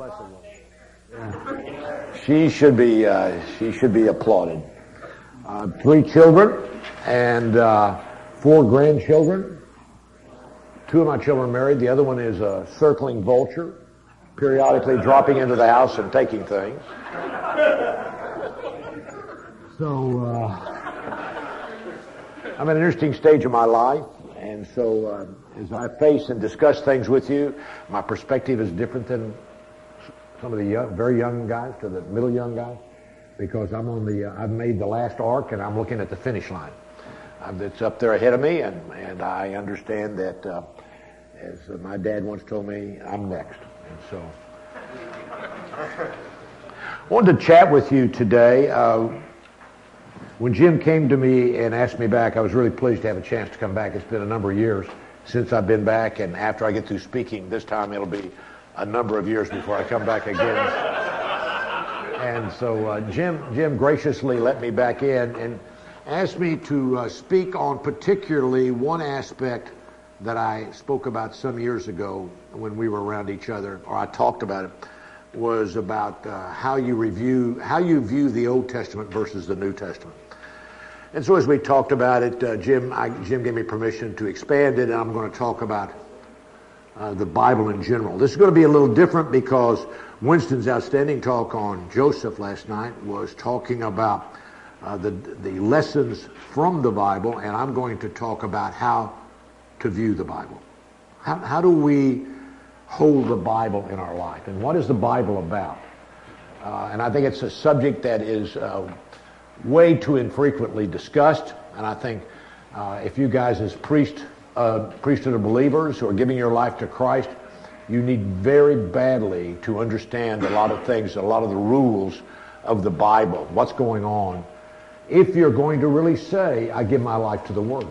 Woman. Yeah. She should be, uh, she should be applauded. Uh, three children and uh, four grandchildren. Two of my children are married. The other one is a circling vulture, periodically dropping into the house and taking things. So, uh, I'm at an interesting stage of my life, and so uh, as I face and discuss things with you, my perspective is different than some of the young, very young guys to the middle young guys, because I'm on the, uh, I've made the last arc and I'm looking at the finish line. Um, it's up there ahead of me, and, and I understand that, uh, as my dad once told me, I'm next. And so, I wanted to chat with you today. Uh, when Jim came to me and asked me back, I was really pleased to have a chance to come back. It's been a number of years since I've been back, and after I get through speaking, this time it'll be a number of years before I come back again. and so uh, Jim, Jim graciously let me back in and asked me to uh, speak on particularly one aspect that I spoke about some years ago when we were around each other, or I talked about it, was about uh, how you review, how you view the Old Testament versus the New Testament. And so as we talked about it, uh, Jim, I, Jim gave me permission to expand it, and I'm going to talk about uh, the Bible in general. This is going to be a little different because Winston's outstanding talk on Joseph last night was talking about uh, the, the lessons from the Bible, and I'm going to talk about how to view the Bible. How, how do we hold the Bible in our life, and what is the Bible about? Uh, and I think it's a subject that is uh, way too infrequently discussed. And I think uh, if you guys, as priest, priesthood of believers who are giving your life to Christ, you need very badly to understand a lot of things, a lot of the rules of the Bible, what's going on. If you're going to really say, I give my life to the Word.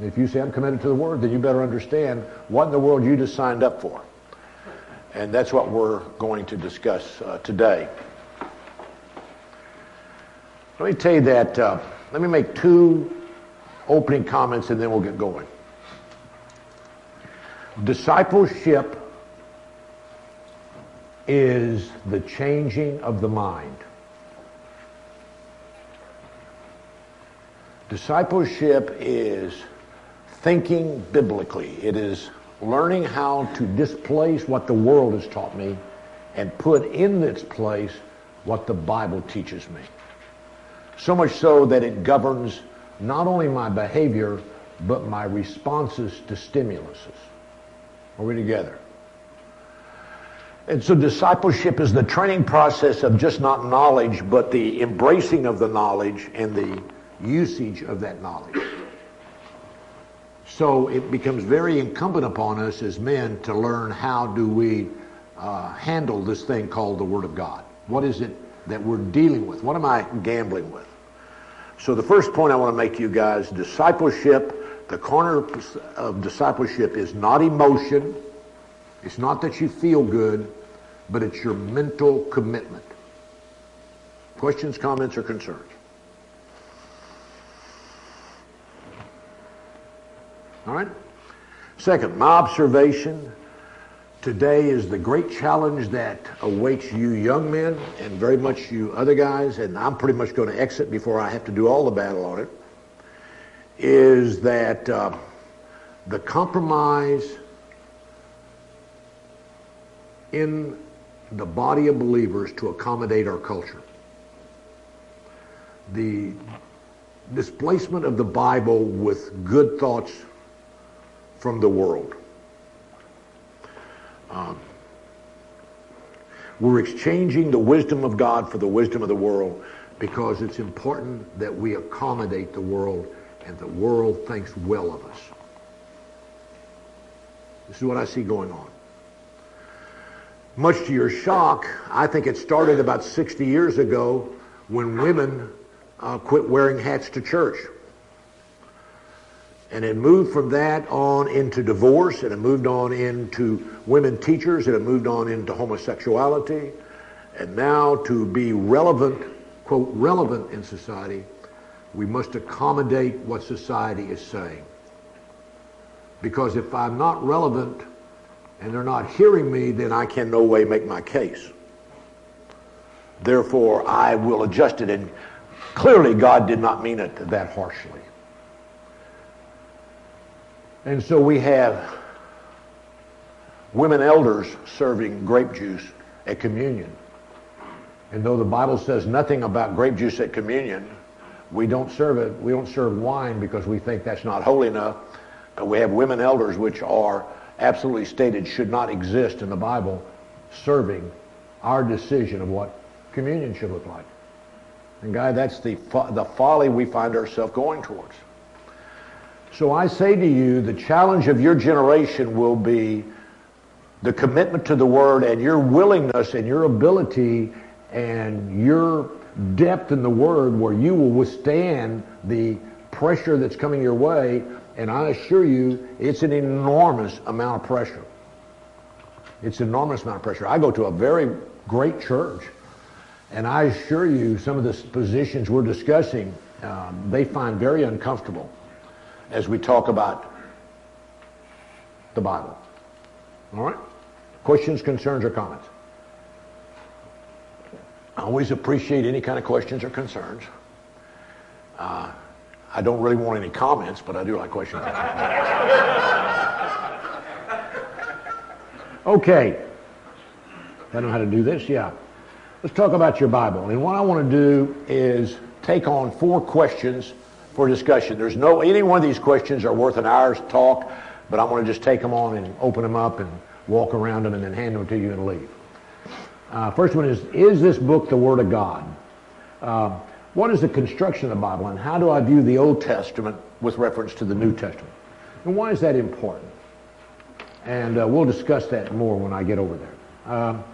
If you say, I'm committed to the Word, then you better understand what in the world you just signed up for. And that's what we're going to discuss uh, today. Let me tell you that, uh, let me make two opening comments and then we'll get going. Discipleship is the changing of the mind. Discipleship is thinking biblically. It is learning how to displace what the world has taught me and put in its place what the Bible teaches me. So much so that it governs not only my behavior, but my responses to stimuluses. Are we together? And so discipleship is the training process of just not knowledge, but the embracing of the knowledge and the usage of that knowledge. So it becomes very incumbent upon us as men to learn how do we uh, handle this thing called the Word of God. What is it that we're dealing with? What am I gambling with? So the first point I want to make to you guys, discipleship, the corner of discipleship is not emotion. It's not that you feel good, but it's your mental commitment. Questions, comments, or concerns? All right? Second, my observation today is the great challenge that awaits you young men and very much you other guys, and I'm pretty much going to exit before I have to do all the battle on it, is that uh, the compromise in the body of believers to accommodate our culture. The displacement of the Bible with good thoughts from the world. Um, we're exchanging the wisdom of God for the wisdom of the world because it's important that we accommodate the world and the world thinks well of us. This is what I see going on. Much to your shock, I think it started about 60 years ago when women uh, quit wearing hats to church. And it moved from that on into divorce, and it moved on into women teachers, and it moved on into homosexuality. And now to be relevant, quote, relevant in society, we must accommodate what society is saying. Because if I'm not relevant and they're not hearing me, then I can no way make my case. Therefore, I will adjust it. And clearly, God did not mean it that harshly. And so we have women elders serving grape juice at communion. And though the Bible says nothing about grape juice at communion, we don't serve it. We don't serve wine because we think that's not holy enough. We have women elders which are absolutely stated should not exist in the Bible serving our decision of what communion should look like. And guy, that's the, fo- the folly we find ourselves going towards. So I say to you, the challenge of your generation will be the commitment to the Word and your willingness and your ability and your depth in the Word where you will withstand the pressure that's coming your way. And I assure you, it's an enormous amount of pressure. It's an enormous amount of pressure. I go to a very great church, and I assure you, some of the positions we're discussing, um, they find very uncomfortable as we talk about the Bible. All right? Questions, concerns, or comments? I always appreciate any kind of questions or concerns. Uh, I don't really want any comments, but I do like questions. okay. I know how to do this? Yeah. Let's talk about your Bible. And what I want to do is take on four questions for discussion. There's no, any one of these questions are worth an hour's talk, but I want to just take them on and open them up and walk around them and then hand them to you and leave. Uh, first one is, is this book the Word of God? Uh, what is the construction of the Bible and how do I view the Old Testament with reference to the New Testament? And why is that important? And uh, we'll discuss that more when I get over there. Um,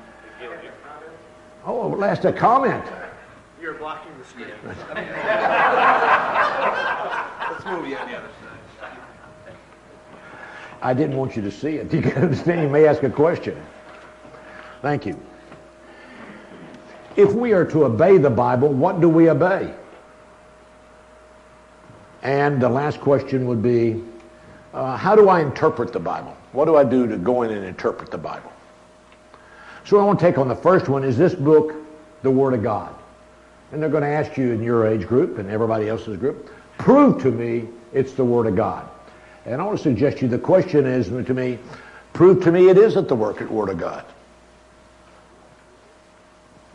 oh, last a comment. You're blocking the screen. Let's move you on the other side. I didn't want you to see it. Do you can understand. You may ask a question. Thank you. If we are to obey the Bible, what do we obey? And the last question would be, uh, how do I interpret the Bible? What do I do to go in and interpret the Bible? So I want to take on the first one, is this book the Word of God? And they're going to ask you in your age group and everybody else's group, prove to me it's the Word of God. And I want to suggest to you the question is to me, prove to me it isn't the Word of God.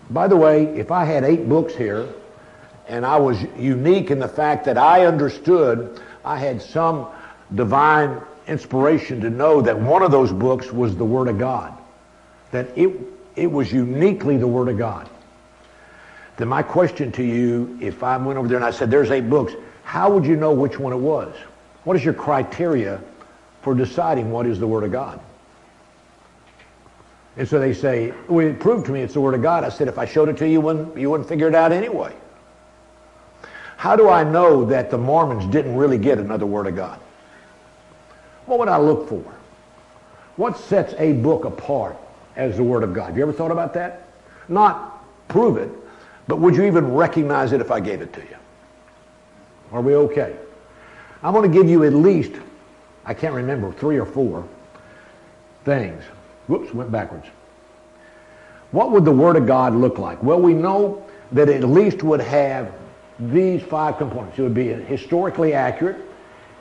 By the way, if I had eight books here, and I was unique in the fact that I understood I had some divine inspiration to know that one of those books was the Word of God, that it, it was uniquely the Word of God. Then my question to you, if I went over there and I said, there's eight books, how would you know which one it was? What is your criteria for deciding what is the Word of God? And so they say, well, prove to me it's the Word of God. I said, if I showed it to you, you wouldn't, you wouldn't figure it out anyway. How do I know that the Mormons didn't really get another Word of God? What would I look for? What sets a book apart as the Word of God? Have you ever thought about that? Not prove it, but would you even recognize it if I gave it to you? Are we okay? I'm going to give you at least, I can't remember, three or four things Whoops, went backwards. What would the Word of God look like? Well, we know that it at least would have these five components. It would be historically accurate.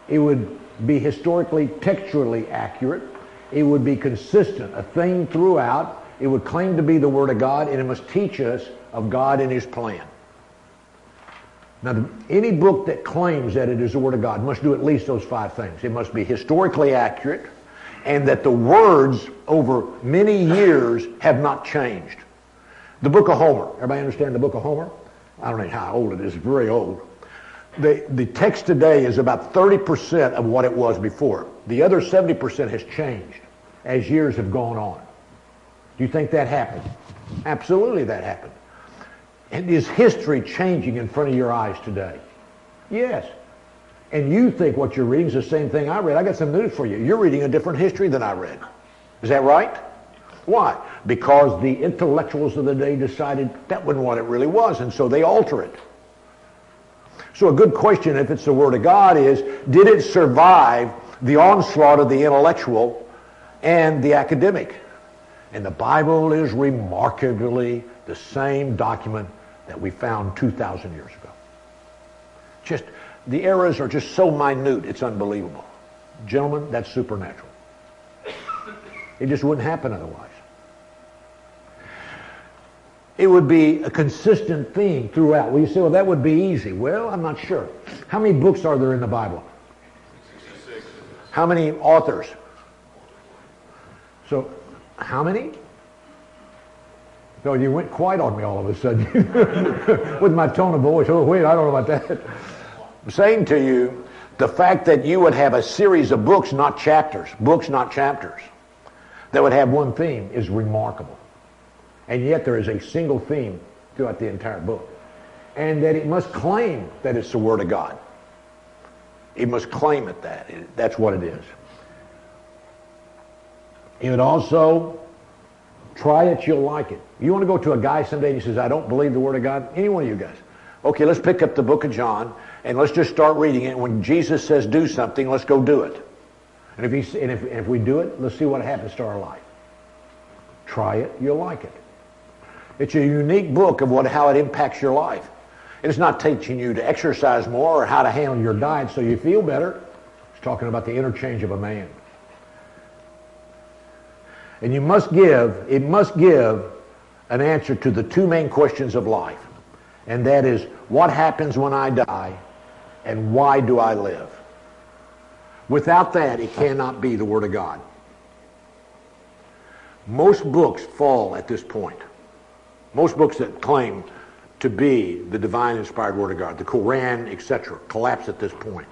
It would be historically textually accurate. It would be consistent, a theme throughout. It would claim to be the Word of God, and it must teach us of God and His plan. Now, any book that claims that it is the Word of God must do at least those five things. It must be historically accurate and that the words over many years have not changed. The book of Homer. Everybody understand the book of Homer? I don't know how old it is. It's very old. The, the text today is about 30% of what it was before. The other 70% has changed as years have gone on. Do you think that happened? Absolutely that happened. And is history changing in front of your eyes today? Yes and you think what you're reading is the same thing I read, I got some news for you. You're reading a different history than I read. Is that right? Why? Because the intellectuals of the day decided that wasn't what it really was, and so they alter it. So a good question, if it's the Word of God, is did it survive the onslaught of the intellectual and the academic. And the Bible is remarkably the same document that we found 2,000 years ago. Just, the errors are just so minute, it's unbelievable. Gentlemen, that's supernatural. It just wouldn't happen otherwise. It would be a consistent theme throughout. Well, you say, well, that would be easy. Well, I'm not sure. How many books are there in the Bible? 66. How many authors? So, how many? So you went quiet on me all of a sudden with my tone of voice. Oh, wait, I don't know about that. I'm saying to you, the fact that you would have a series of books, not chapters, books, not chapters, that would have one theme is remarkable. And yet there is a single theme throughout the entire book. And that it must claim that it's the Word of God. It must claim it that. That's what it is. It would also try it, you'll like it. You want to go to a guy someday and he says, I don't believe the Word of God? Any one of you guys. Okay, let's pick up the book of John and let's just start reading it. When Jesus says do something, let's go do it. And if, he, and if, if we do it, let's see what happens to our life. Try it, you'll like it. It's a unique book of what, how it impacts your life. It's not teaching you to exercise more or how to handle your diet so you feel better. It's talking about the interchange of a man. And you must give, it must give an answer to the two main questions of life. And that is, what happens when I die and why do I live? Without that, it cannot be the Word of God. Most books fall at this point. Most books that claim to be the divine inspired Word of God, the Koran, etc., collapse at this point.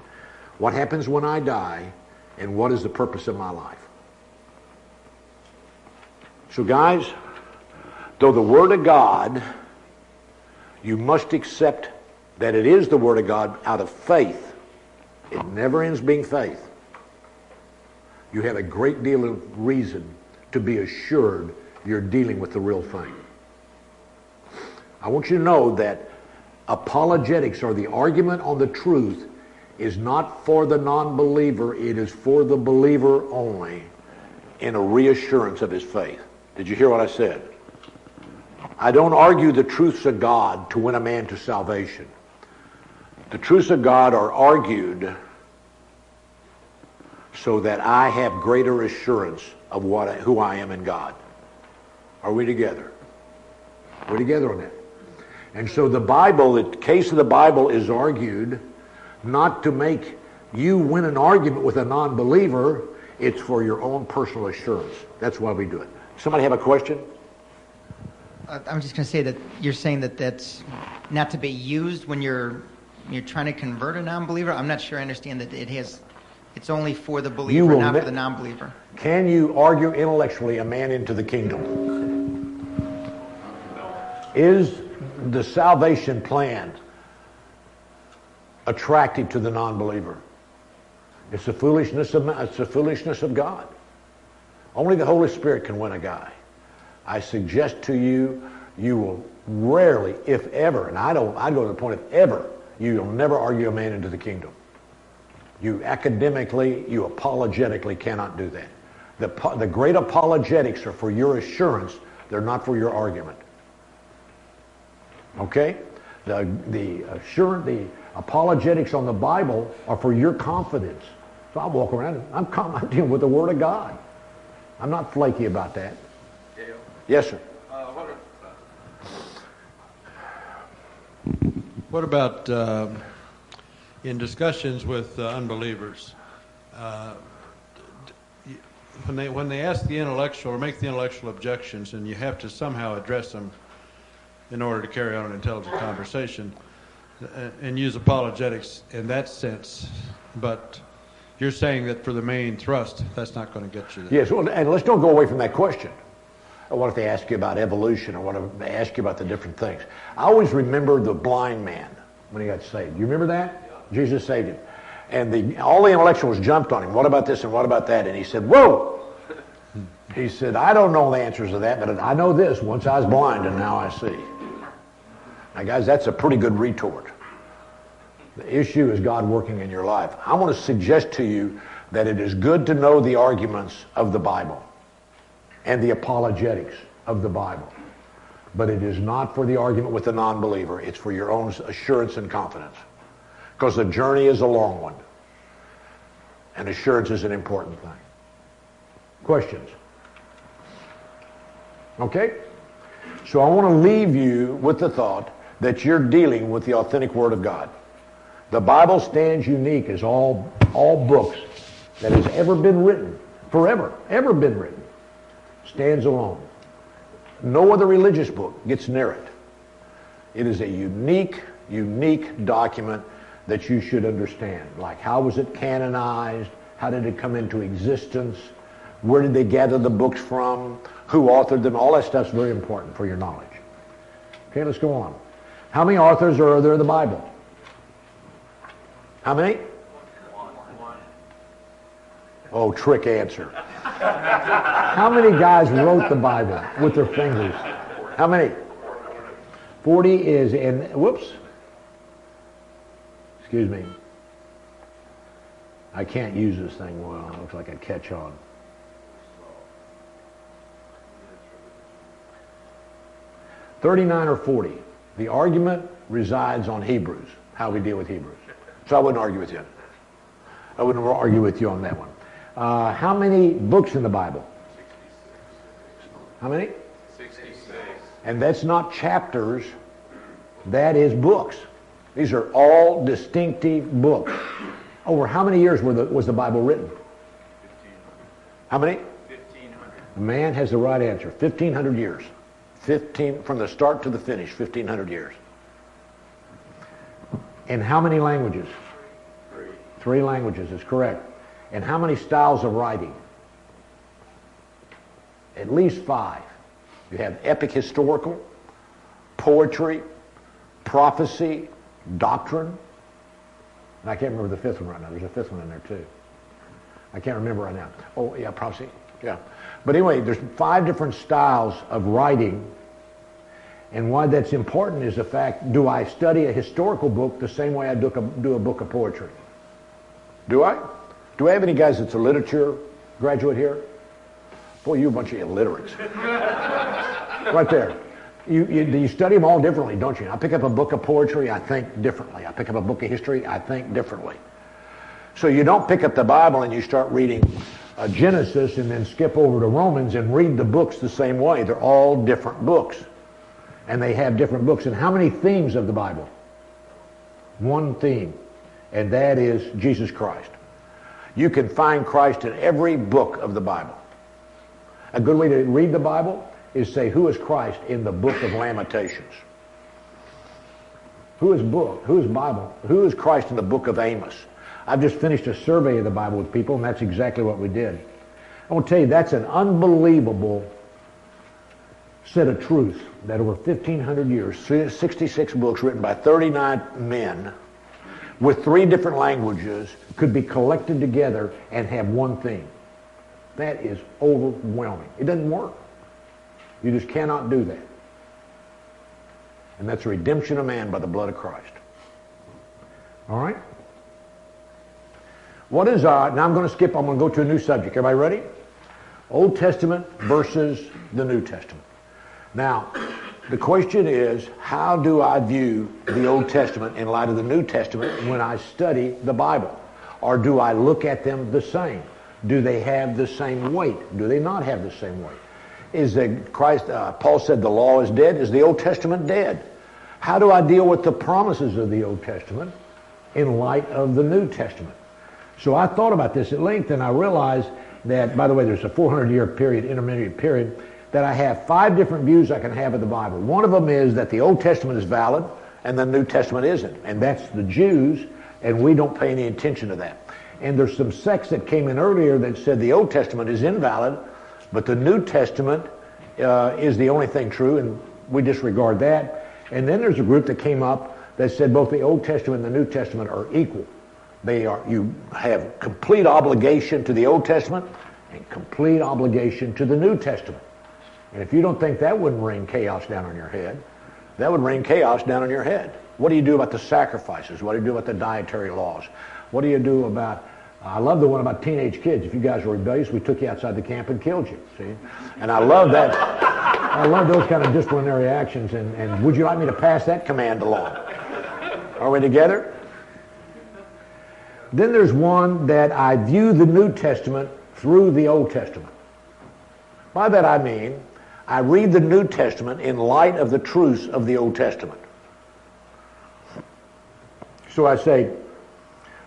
What happens when I die and what is the purpose of my life? So, guys, though the Word of God, you must accept that it is the Word of God out of faith. It never ends being faith. You have a great deal of reason to be assured you're dealing with the real thing. I want you to know that apologetics or the argument on the truth is not for the non believer, it is for the believer only in a reassurance of his faith. Did you hear what I said? I don't argue the truths of God to win a man to salvation. The truths of God are argued so that I have greater assurance of what I, who I am in God. Are we together? We're together on that. And so the Bible, the case of the Bible is argued not to make you win an argument with a non-believer. It's for your own personal assurance. That's why we do it. Somebody have a question? I'm just going to say that you're saying that that's not to be used when you're you're trying to convert a non-believer. I'm not sure I understand that it has. It's only for the believer, not ne- for the non-believer. Can you argue intellectually a man into the kingdom? Is the salvation plan attractive to the non-believer? It's the foolishness of it's the foolishness of God. Only the Holy Spirit can win a guy. I suggest to you, you will rarely, if ever, and I don't, I go to the point of ever, you will never argue a man into the kingdom. You academically, you apologetically cannot do that. The, the great apologetics are for your assurance. They're not for your argument. Okay? The, the assurance, the apologetics on the Bible are for your confidence. So I walk around and I'm, I'm dealing with the Word of God. I'm not flaky about that. Dale? Yes, sir. Uh, what, what, about uh, in discussions with uh, unbelievers? Uh, when they when they ask the intellectual or make the intellectual objections, and you have to somehow address them in order to carry on an intelligent conversation, uh, and use apologetics in that sense, but you're saying that for the main thrust, that's not going to get you there. Yes, well, and let's don't go away from that question. What if they ask you about evolution or what if they ask you about the different things? I always remember the blind man when he got saved. You remember that? Yeah. Jesus saved him. And the, all the intellectuals jumped on him. What about this and what about that? And he said, Whoa! He said, I don't know the answers to that, but I know this. Once I was blind and now I see. Now, guys, that's a pretty good retort. The issue is God working in your life. I want to suggest to you that it is good to know the arguments of the Bible and the apologetics of the Bible. But it is not for the argument with the non-believer. It's for your own assurance and confidence. Because the journey is a long one. And assurance is an important thing. Questions? Okay? So I want to leave you with the thought that you're dealing with the authentic Word of God. The Bible stands unique as all, all books that has ever been written, forever, ever been written, stands alone. No other religious book gets near it. It is a unique, unique document that you should understand. Like how was it canonized? How did it come into existence? Where did they gather the books from? Who authored them? All that stuff's very important for your knowledge. Okay, let's go on. How many authors are there in the Bible? How many? Oh, trick answer. How many guys wrote the Bible with their fingers? How many? 40 is in, whoops. Excuse me. I can't use this thing well. It looks like I'd catch on. Thirty-nine or forty. The argument resides on Hebrews, how we deal with Hebrews. So I wouldn't argue with you. I wouldn't argue with you on that one. Uh, how many books in the Bible? How many? 66. And that's not chapters, that is books. These are all distinctive books. Over how many years the, was the Bible written? How many? 1500. The man has the right answer. 1,500 years. 15, from the start to the finish, 1,500 years. In how many languages? Three. Three languages is correct. And how many styles of writing? At least five. You have epic historical, poetry, prophecy, doctrine. And I can't remember the fifth one right now. There's a fifth one in there too. I can't remember right now. Oh, yeah, prophecy. Yeah. But anyway, there's five different styles of writing. And why that's important is the fact, do I study a historical book the same way I do a, do a book of poetry? Do I? Do I have any guys that's a literature graduate here? Boy, you a bunch of illiterates. right there. You, you, you study them all differently, don't you? I pick up a book of poetry, I think differently. I pick up a book of history, I think differently. So you don't pick up the Bible and you start reading uh, Genesis and then skip over to Romans and read the books the same way. They're all different books. And they have different books. And how many themes of the Bible? One theme. And that is Jesus Christ. You can find Christ in every book of the Bible. A good way to read the Bible is say, who is Christ in the book of Lamentations? Who is book? Who is Bible? Who is Christ in the book of Amos? I've just finished a survey of the Bible with people, and that's exactly what we did. I want to tell you, that's an unbelievable set of truths that over 1,500 years, 66 books written by 39 men with three different languages could be collected together and have one theme. That is overwhelming. It doesn't work. You just cannot do that. And that's redemption of man by the blood of Christ. All right? What is, uh, now I'm going to skip, I'm going to go to a new subject. Everybody ready? Old Testament versus the New Testament. Now, the question is, how do I view the Old Testament in light of the New Testament when I study the Bible? Or do I look at them the same? Do they have the same weight? Do they not have the same weight? Is that Christ, uh, Paul said the law is dead. Is the Old Testament dead? How do I deal with the promises of the Old Testament in light of the New Testament? So I thought about this at length and I realized that, by the way, there's a 400 year period, intermediate period, that I have five different views I can have of the Bible. One of them is that the Old Testament is valid and the New Testament isn't. And that's the Jews, and we don't pay any attention to that. And there's some sects that came in earlier that said the Old Testament is invalid, but the New Testament uh, is the only thing true, and we disregard that. And then there's a group that came up that said both the Old Testament and the New Testament are equal. They are, you have complete obligation to the Old Testament and complete obligation to the New Testament. And if you don't think that wouldn't rain chaos down on your head, that would rain chaos down on your head. What do you do about the sacrifices? What do you do about the dietary laws? What do you do about I love the one about teenage kids. If you guys were rebellious, we took you outside the camp and killed you. See? And I love that. I love those kind of disciplinary actions. And, and would you like me to pass that command along? Are we together? Then there's one that I view the New Testament through the Old Testament. By that I mean, I read the New Testament in light of the truths of the Old Testament. So I say,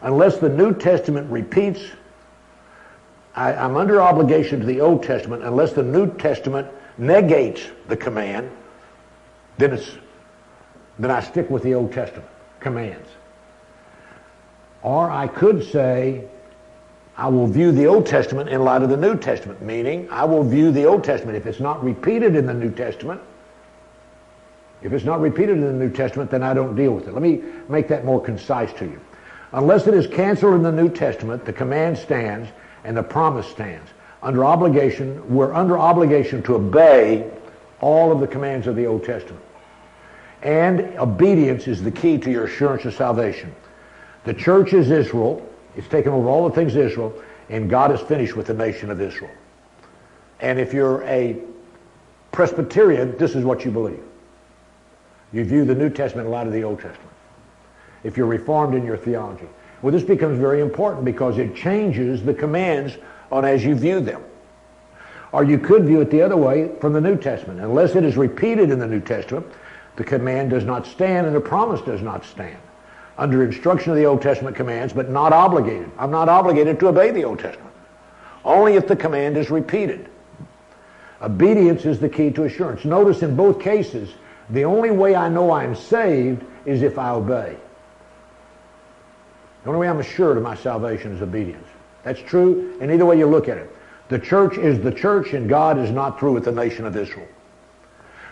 unless the New Testament repeats, I, am under obligation to the Old Testament. Unless the New Testament negates the command, then it's then I stick with the Old Testament commands. Or I could say, I will view the Old Testament in light of the New Testament, meaning I will view the Old Testament. If it's not repeated in the New Testament, if it's not repeated in the New Testament, then I don't deal with it. Let me make that more concise to you. Unless it is canceled in the New Testament, the command stands and the promise stands. Under obligation, we're under obligation to obey all of the commands of the Old Testament. And obedience is the key to your assurance of salvation. The church is Israel. It's taken over all the things of Israel, and God is finished with the nation of Israel. And if you're a Presbyterian, this is what you believe. You view the New Testament in light of the Old Testament. If you're reformed in your theology. Well, this becomes very important because it changes the commands on as you view them. Or you could view it the other way from the New Testament. Unless it is repeated in the New Testament, the command does not stand and the promise does not stand. Under instruction of the Old Testament commands, but not obligated. I'm not obligated to obey the Old Testament. Only if the command is repeated. Obedience is the key to assurance. Notice in both cases, the only way I know I'm saved is if I obey. The only way I'm assured of my salvation is obedience. That's true in either way you look at it. The church is the church and God is not through with the nation of Israel.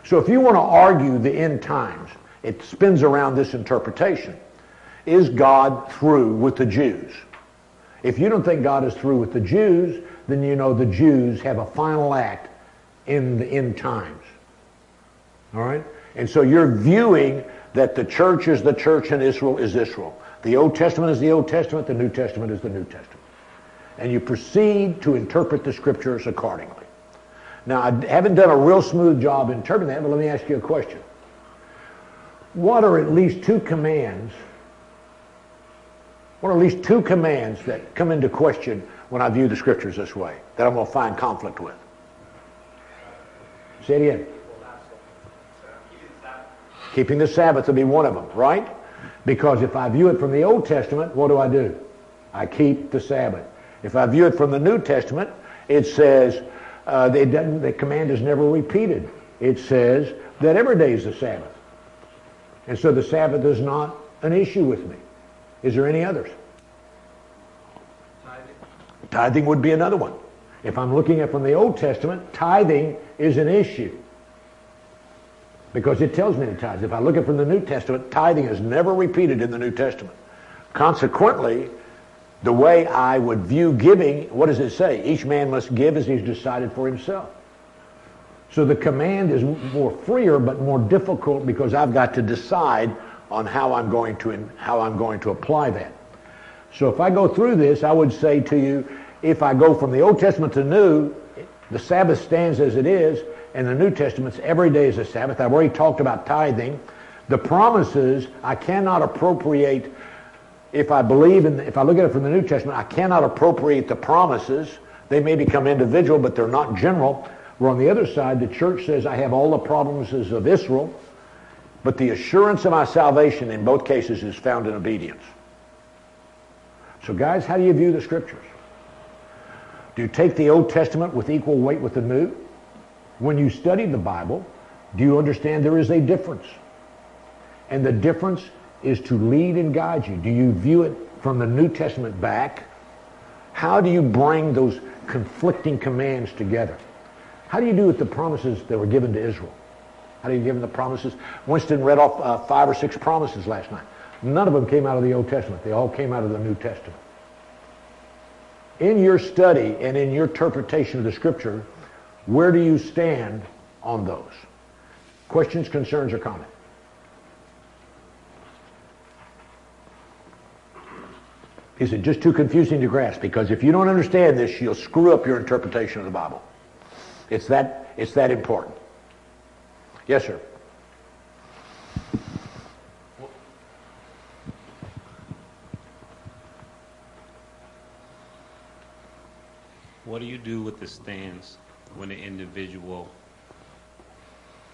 So if you want to argue the end times, it spins around this interpretation. Is God through with the Jews? If you don't think God is through with the Jews, then you know the Jews have a final act in the end times. All right? And so you're viewing that the church is the church and Israel is Israel. The Old Testament is the Old Testament, the New Testament is the New Testament. And you proceed to interpret the scriptures accordingly. Now, I haven't done a real smooth job interpreting that, but let me ask you a question. What are at least two commands? Are at least two commands that come into question when I view the scriptures this way that I'm going to find conflict with? Say it again. Keeping the Sabbath will be one of them, right? Because if I view it from the Old Testament, what do I do? I keep the Sabbath. If I view it from the New Testament, it says, uh, the command is never repeated. It says that every day is the Sabbath. And so the Sabbath is not an issue with me. Is there any others? Tithing. Tithing would be another one. If I'm looking at from the Old Testament, tithing is an issue. Because it tells me to tithe. If I look at from the New Testament, tithing is never repeated in the New Testament. Consequently, the way I would view giving, what does it say? Each man must give as he's decided for himself. So the command is more freer but more difficult because I've got to decide on how I'm going to how I'm going to apply that. So if I go through this, I would say to you, if I go from the Old Testament to New, the Sabbath stands as it is, and the New Testament's every day is a Sabbath. I've already talked about tithing. The promises I cannot appropriate if I believe in, if I look at it from the New Testament, I cannot appropriate the promises. They may become individual, but they're not general. Where on the other side, the church says I have all the promises of Israel, but the assurance of my salvation in both cases is found in obedience. So guys, how do you view the scriptures? Do you take the Old Testament with equal weight with the New? When you study the Bible, do you understand there is a difference? And the difference is to lead and guide you. Do you view it from the New Testament back? How do you bring those conflicting commands together? How do you do with the promises that were given to Israel? How do you give them the promises? Winston read off uh, five or six promises last night. None of them came out of the Old Testament. They all came out of the New Testament. In your study and in your interpretation of the Scripture, where do you stand on those? Questions, concerns, or comments? Is it just too confusing to grasp? Because if you don't understand this, you'll screw up your interpretation of the Bible. It's that, it's that important. Yes, sir. What do you do with the stance when an individual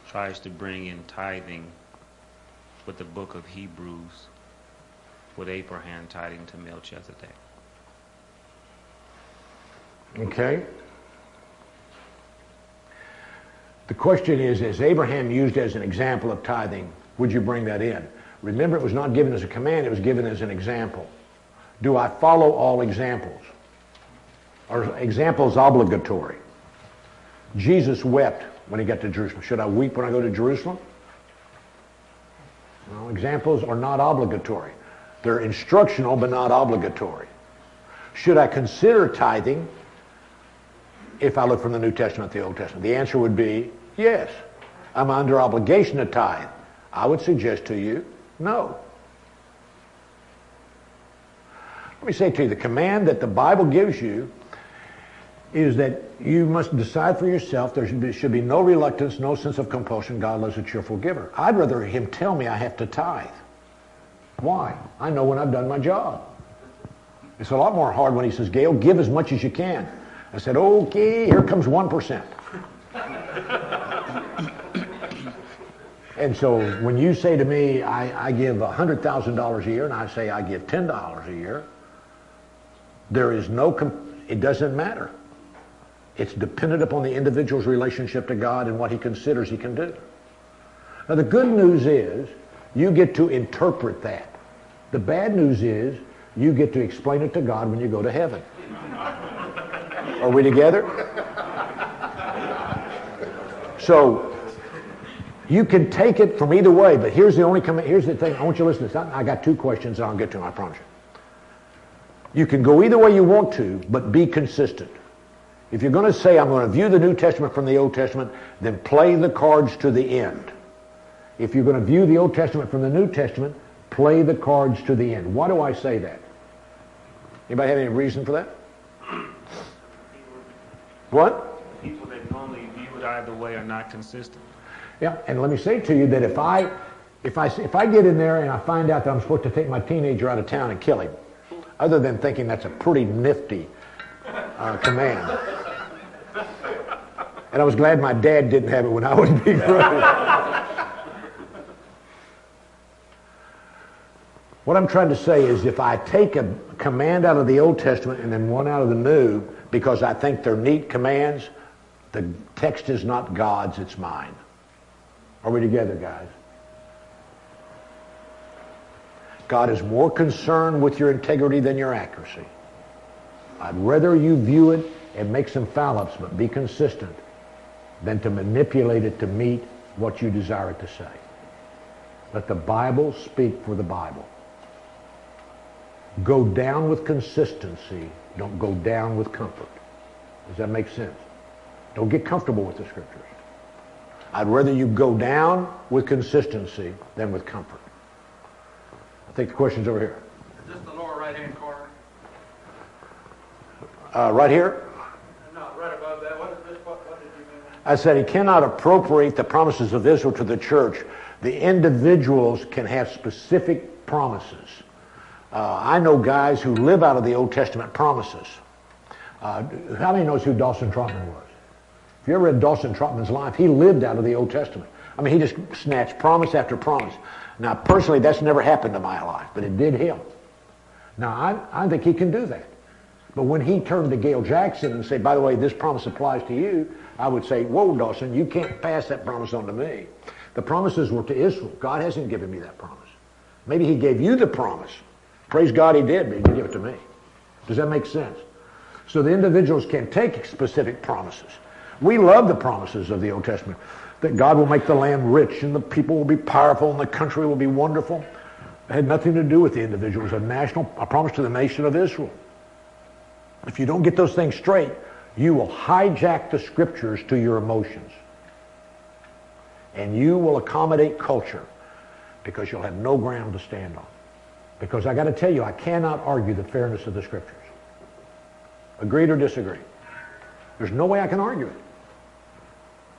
tries to bring in tithing with the book of Hebrews with Abraham tithing to Melchizedek? Okay. The question is, is Abraham used as an example of tithing? Would you bring that in? Remember, it was not given as a command, it was given as an example. Do I follow all examples? Are examples obligatory? Jesus wept when he got to Jerusalem. Should I weep when I go to Jerusalem? Examples are not obligatory. They're instructional, but not obligatory. Should I consider tithing if I look from the New Testament to the Old Testament? The answer would be yes. I'm under obligation to tithe. I would suggest to you, no. Let me say to you, the command that the Bible gives you is that you must decide for yourself. There should be, should be no reluctance, no sense of compulsion. God loves a cheerful giver. I'd rather him tell me I have to tithe. Why? I know when I've done my job. It's a lot more hard when he says, Gayle, give as much as you can. I said, okay, here comes 1%. and so when you say to me, I, I give $100,000 a year, and I say I give $10 a year, there is no, com- it doesn't matter. It's dependent upon the individual's relationship to God and what he considers he can do. Now, the good news is you get to interpret that. The bad news is you get to explain it to God when you go to heaven. Are we together? So you can take it from either way, but here's the only comment. Here's the thing. I want you to listen to this. I got two questions and I'll get to them, I promise you. You can go either way you want to, but be consistent. If you're going to say, I'm going to view the New Testament from the Old Testament, then play the cards to the end. If you're going to view the Old Testament from the New Testament, play the cards to the end. Why do I say that? Anybody have any reason for that? What? People that normally view it either way are not consistent. Yeah, and let me say to you that if I, if I, if I get in there and I find out that I'm supposed to take my teenager out of town and kill him, other than thinking that's a pretty nifty uh, command, and I was glad my dad didn't have it when I was being raised. What I'm trying to say is if I take a command out of the Old Testament and then one out of the New because I think they're neat commands, the text is not God's, it's mine. Are we together, guys? God is more concerned with your integrity than your accuracy. I'd rather you view it and make some foul-ups, but be consistent, than to manipulate it to meet what you desire it to say. Let the Bible speak for the Bible. Go down with consistency. Don't go down with comfort. Does that make sense? Don't get comfortable with the scriptures. I'd rather you go down with consistency than with comfort. I think the question's over here. Is this the lower right-hand corner? Uh, right here, No, right above that. What is this? What, what did you mean? I said he cannot appropriate the promises of Israel to the church. The individuals can have specific promises. Uh, I know guys who live out of the Old Testament promises. Uh, how many knows who Dawson Trotman was? If you ever read Dawson Trotman's life, he lived out of the Old Testament. I mean, he just snatched promise after promise. Now, personally, that's never happened in my life, but it did him. Now, I, I think he can do that. But when he turned to Gayle Jackson and said, by the way, this promise applies to you, I would say, whoa, Dawson, you can't pass that promise on to me. The promises were to Israel. God hasn't given me that promise. Maybe he gave you the promise. Praise God he did, but he didn't give it to me. Does that make sense? So the individuals can take specific promises. We love the promises of the Old Testament that God will make the land rich and the people will be powerful and the country will be wonderful. It had nothing to do with the individual. It was a national, a promise to the nation of Israel. If you don't get those things straight, you will hijack the scriptures to your emotions. And you will accommodate culture because you'll have no ground to stand on. Because I got to tell you, I cannot argue the fairness of the scriptures. Agreed or disagree? There's no way I can argue it.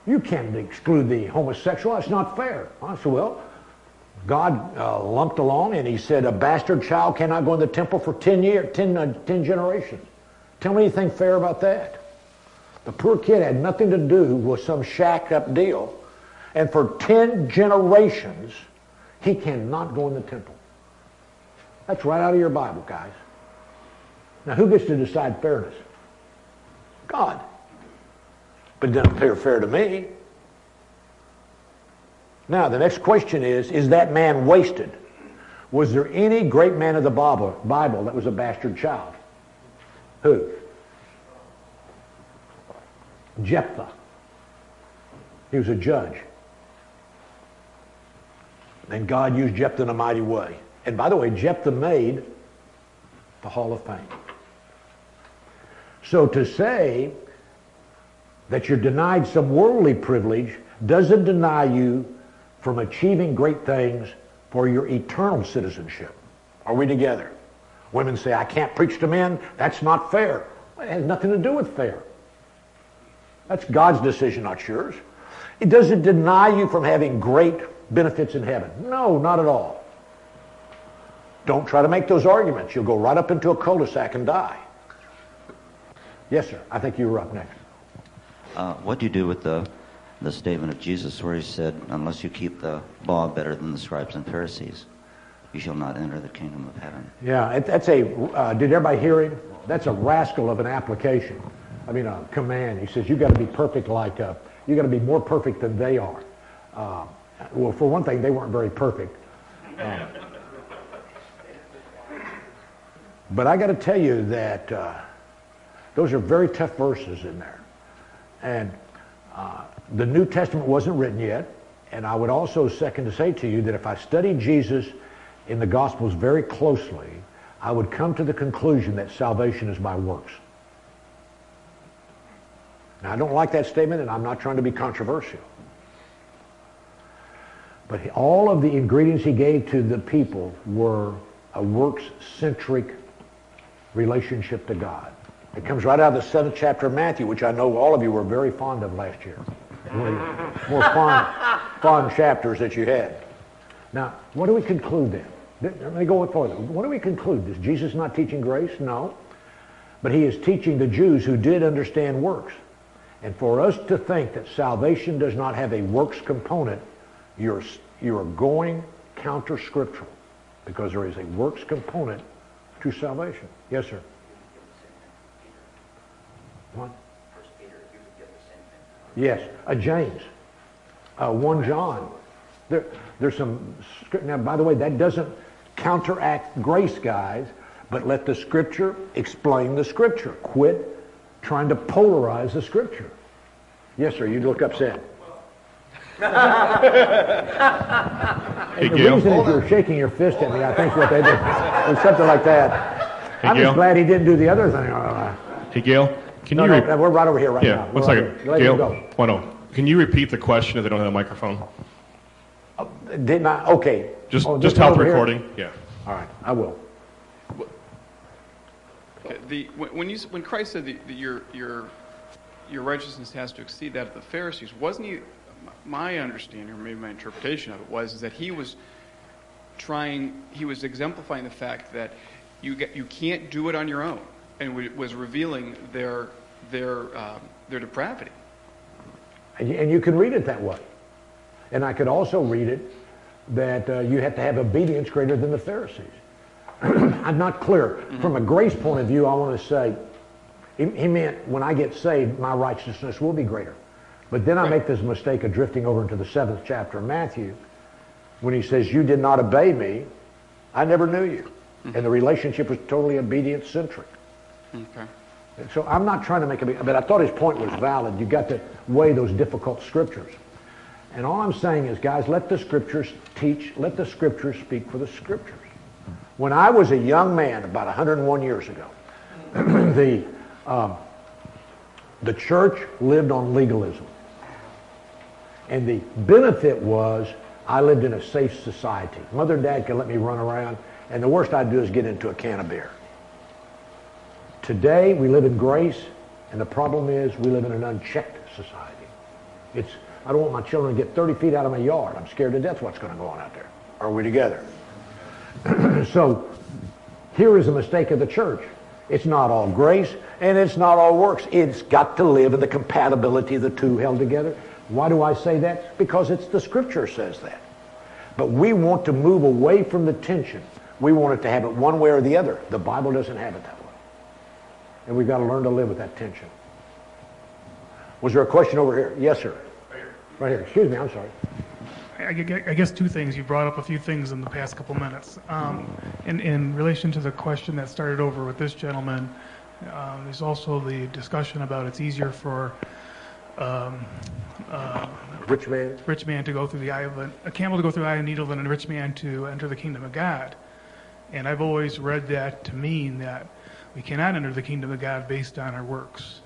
You can't exclude the homosexual. That's not fair. I said, well, God uh, lumped along and he said a bastard child cannot go in the temple for 10 years, 10, uh, 10 generations. Tell me anything fair about that. The poor kid had nothing to do with some shacked up deal. And for 10 generations, he cannot go in the temple. That's right out of your Bible, guys. Now, who gets to decide fairness? God. But it doesn't appear fair to me. Now, the next question is, is that man wasted? Was there any great man of the Bible, Bible that was a bastard child? Who? Jephthah. He was a judge. And God used Jephthah in a mighty way. And by the way, Jephthah made the Hall of Fame. So to say that you're denied some worldly privilege doesn't deny you from achieving great things for your eternal citizenship. Are we together? Women say, I can't preach to men. That's not fair. It has nothing to do with fair. That's God's decision, not yours. It doesn't deny you from having great benefits in heaven. No, not at all. Don't try to make those arguments. You'll go right up into a cul-de-sac and die. Yes, sir. I think you were up next. Uh, what do you do with the the statement of Jesus where he said, "Unless you keep the law better than the scribes and Pharisees, you shall not enter the kingdom of heaven"? Yeah, that's a. Uh, did everybody hear him? That's a rascal of an application. I mean, a command. He says you've got to be perfect like. Uh, you got to be more perfect than they are. Uh, well, for one thing, they weren't very perfect. Uh, but I got to tell you that uh, those are very tough verses in there. And uh, the New Testament wasn't written yet. And I would also second to say to you that if I studied Jesus in the Gospels very closely, I would come to the conclusion that salvation is by works. Now, I don't like that statement, and I'm not trying to be controversial. But all of the ingredients he gave to the people were a works-centric relationship to God. It comes right out of the seventh chapter of Matthew, which I know all of you were very fond of last year. More fond, fond chapters that you had. Now, what do we conclude then? Let me go further. What do we conclude? Is Jesus not teaching grace? No. But he is teaching the Jews who did understand works. And for us to think that salvation does not have a works component, you're, you're going counter-scriptural because there is a works component to salvation. Yes, sir. What? Yes, a James, uh, 1 John. There, there's some, now by the way, that doesn't counteract grace, guys, but let the scripture explain the scripture. Quit trying to polarize the scripture. Yes, sir, you look upset. Hey, the Gayle. reason is you're shaking your fist at me, I think what they did, or something like that. Hey, I'm Gayle. just glad he didn't do the other thing. Uh, Hey, Gayle, can No, you... no, re- no, we're right over here right yeah, now. one We're right second. here. Let him Gayle, go. one oh. Can you repeat the question if they don't have a microphone? Didn't Okay. Just, Oh, just help the over here? recording. Yeah. All right, I will. The, when when you, s- when Christ said that that your, your, your righteousness has to exceed that of the Pharisees, wasn't he, my understanding, or maybe my interpretation of it was, is that he was trying, he was exemplifying the fact that you, get, you can't do it on your own, and wa- was revealing their, their, um, their depravity. And you, and you can read it that way. And I could also read it that uh, you have to have obedience greater than the Pharisees. I'm not clear. From a grace point of view, I want to say, he, he meant when I get saved, my righteousness will be greater. But then I make this mistake of drifting over into the seventh chapter of Matthew when he says, You did not obey me, I never knew you. And the relationship was totally obedience centric. Okay. So I'm not trying to make a big, but I thought his point was valid. You got to weigh those difficult scriptures. And all I'm saying is, guys, let the scriptures teach, let the scriptures speak for the scriptures. When I was a young man, about 101 years ago, the, um, the church lived on legalism. And the benefit was I lived in a safe society. Mother and dad could let me run around, And the worst I'd do is get into a can of beer. Today, we live in grace, and the problem is we live in an unchecked society. It's, I don't want my children to get 30 feet out of my yard. I'm scared to death what's going to go on out there. Are we together? so, here is a mistake of the church. It's not all grace, and it's not all works. It's got to live in the compatibility of the two held together. Why do I say that? Because it's the scripture says that. But we want to move away from the tension. We want it to have it one way or the other. The Bible doesn't have it that way. And we've got to learn to live with that tension. Was there a question over here? Yes, sir. Right here. Excuse me, I'm sorry. I guess two things. You brought up a few things in the past couple minutes. Um, in, in relation to the question that started over with this gentleman, uh, there's also the discussion about it's easier for um, uh, rich man rich man to go through the eye of a, a camel to go through the eye of a needle than a rich man to enter the kingdom of God. And I've always read that to mean that we cannot enter the kingdom of God based on our works.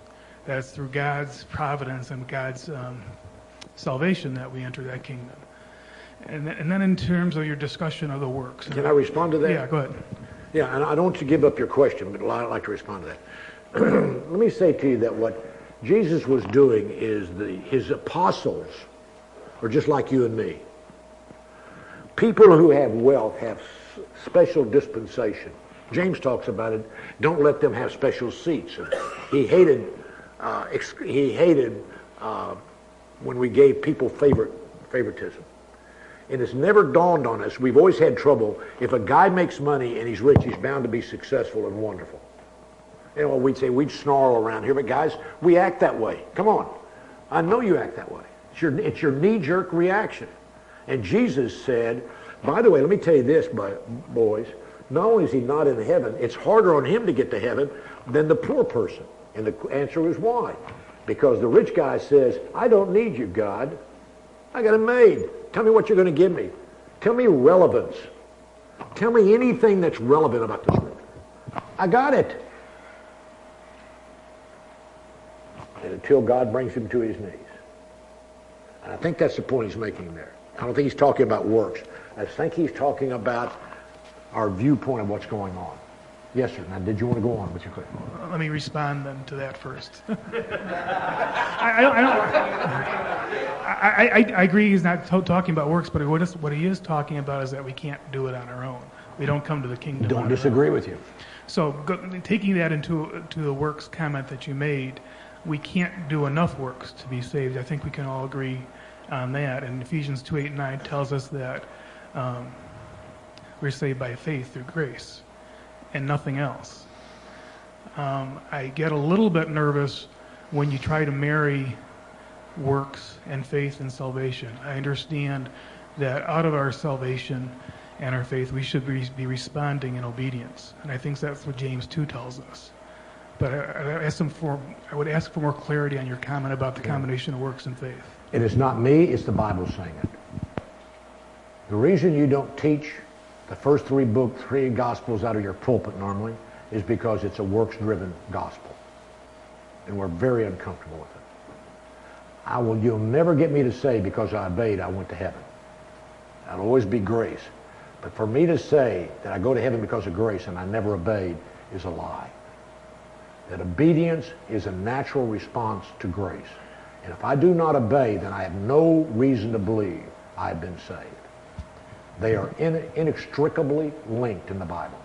That's through God's providence and God's um, salvation that we enter that kingdom. And, th- and then in terms of your discussion of the works. Can I respond to that? Yeah, go ahead. Yeah, and I don't want you to give up your question, but I'd like to respond to that. Let me say to you that what Jesus was doing is the, his apostles are just like you and me. People who have wealth have special dispensation. James talks about it. Don't let them have special seats. He hated, uh, he hated uh, when we gave people favorite, favoritism. And it's never dawned on us. We've always had trouble. If a guy makes money and he's rich, he's bound to be successful and wonderful. Know, we'd say we'd snarl around here, but guys, we act that way. Come on. I know you act that way. It's your, it's your knee-jerk reaction. And Jesus said, by the way, let me tell you this, boys. Not only is he not in heaven, it's harder on him to get to heaven than the poor person. And the answer is why? Because the rich guy says, I don't need you, God. I got it made. Tell me what you're going to give me. Tell me relevance. Tell me anything that's relevant about the scripture. I got it. And until God brings him to his knees. And I think that's the point he's making there. I don't think he's talking about works. I think he's talking about our viewpoint of what's going on. Yes, sir. Now, did you want to go on with your question? Let me respond then to that first. I, I, don't, I, don't I, I, agree he's not talking about works, but what, is, what he is talking about is that we can't do it on our own. We don't come to the kingdom. Don't disagree with you. So go, taking that into to the works comment that you made, we can't do enough works to be saved. I think we can all agree on that. And Ephesians 2, 8, and 9 tells us that um, we're saved by faith through grace and nothing else. Um, I get a little bit nervous when you try to marry works and faith and salvation. I understand that out of our salvation and our faith, we should be, responding in obedience. And I think that's what James 2 tells us. But I, I, for, I would ask for more clarity on your comment about the combination of works and faith. It is not me, it's the Bible saying it. The reason you don't teach the first three books, three gospels out of your pulpit normally is because it's a works-driven gospel. And we're very uncomfortable with it. I will, you'll never get me to say because I obeyed, I went to heaven. That'll always be grace. But for me to say that I go to heaven because of grace and I never obeyed is a lie. That obedience is a natural response to grace. And if I do not obey, then I have no reason to believe I've been saved. They are in, inextricably linked in the Bible.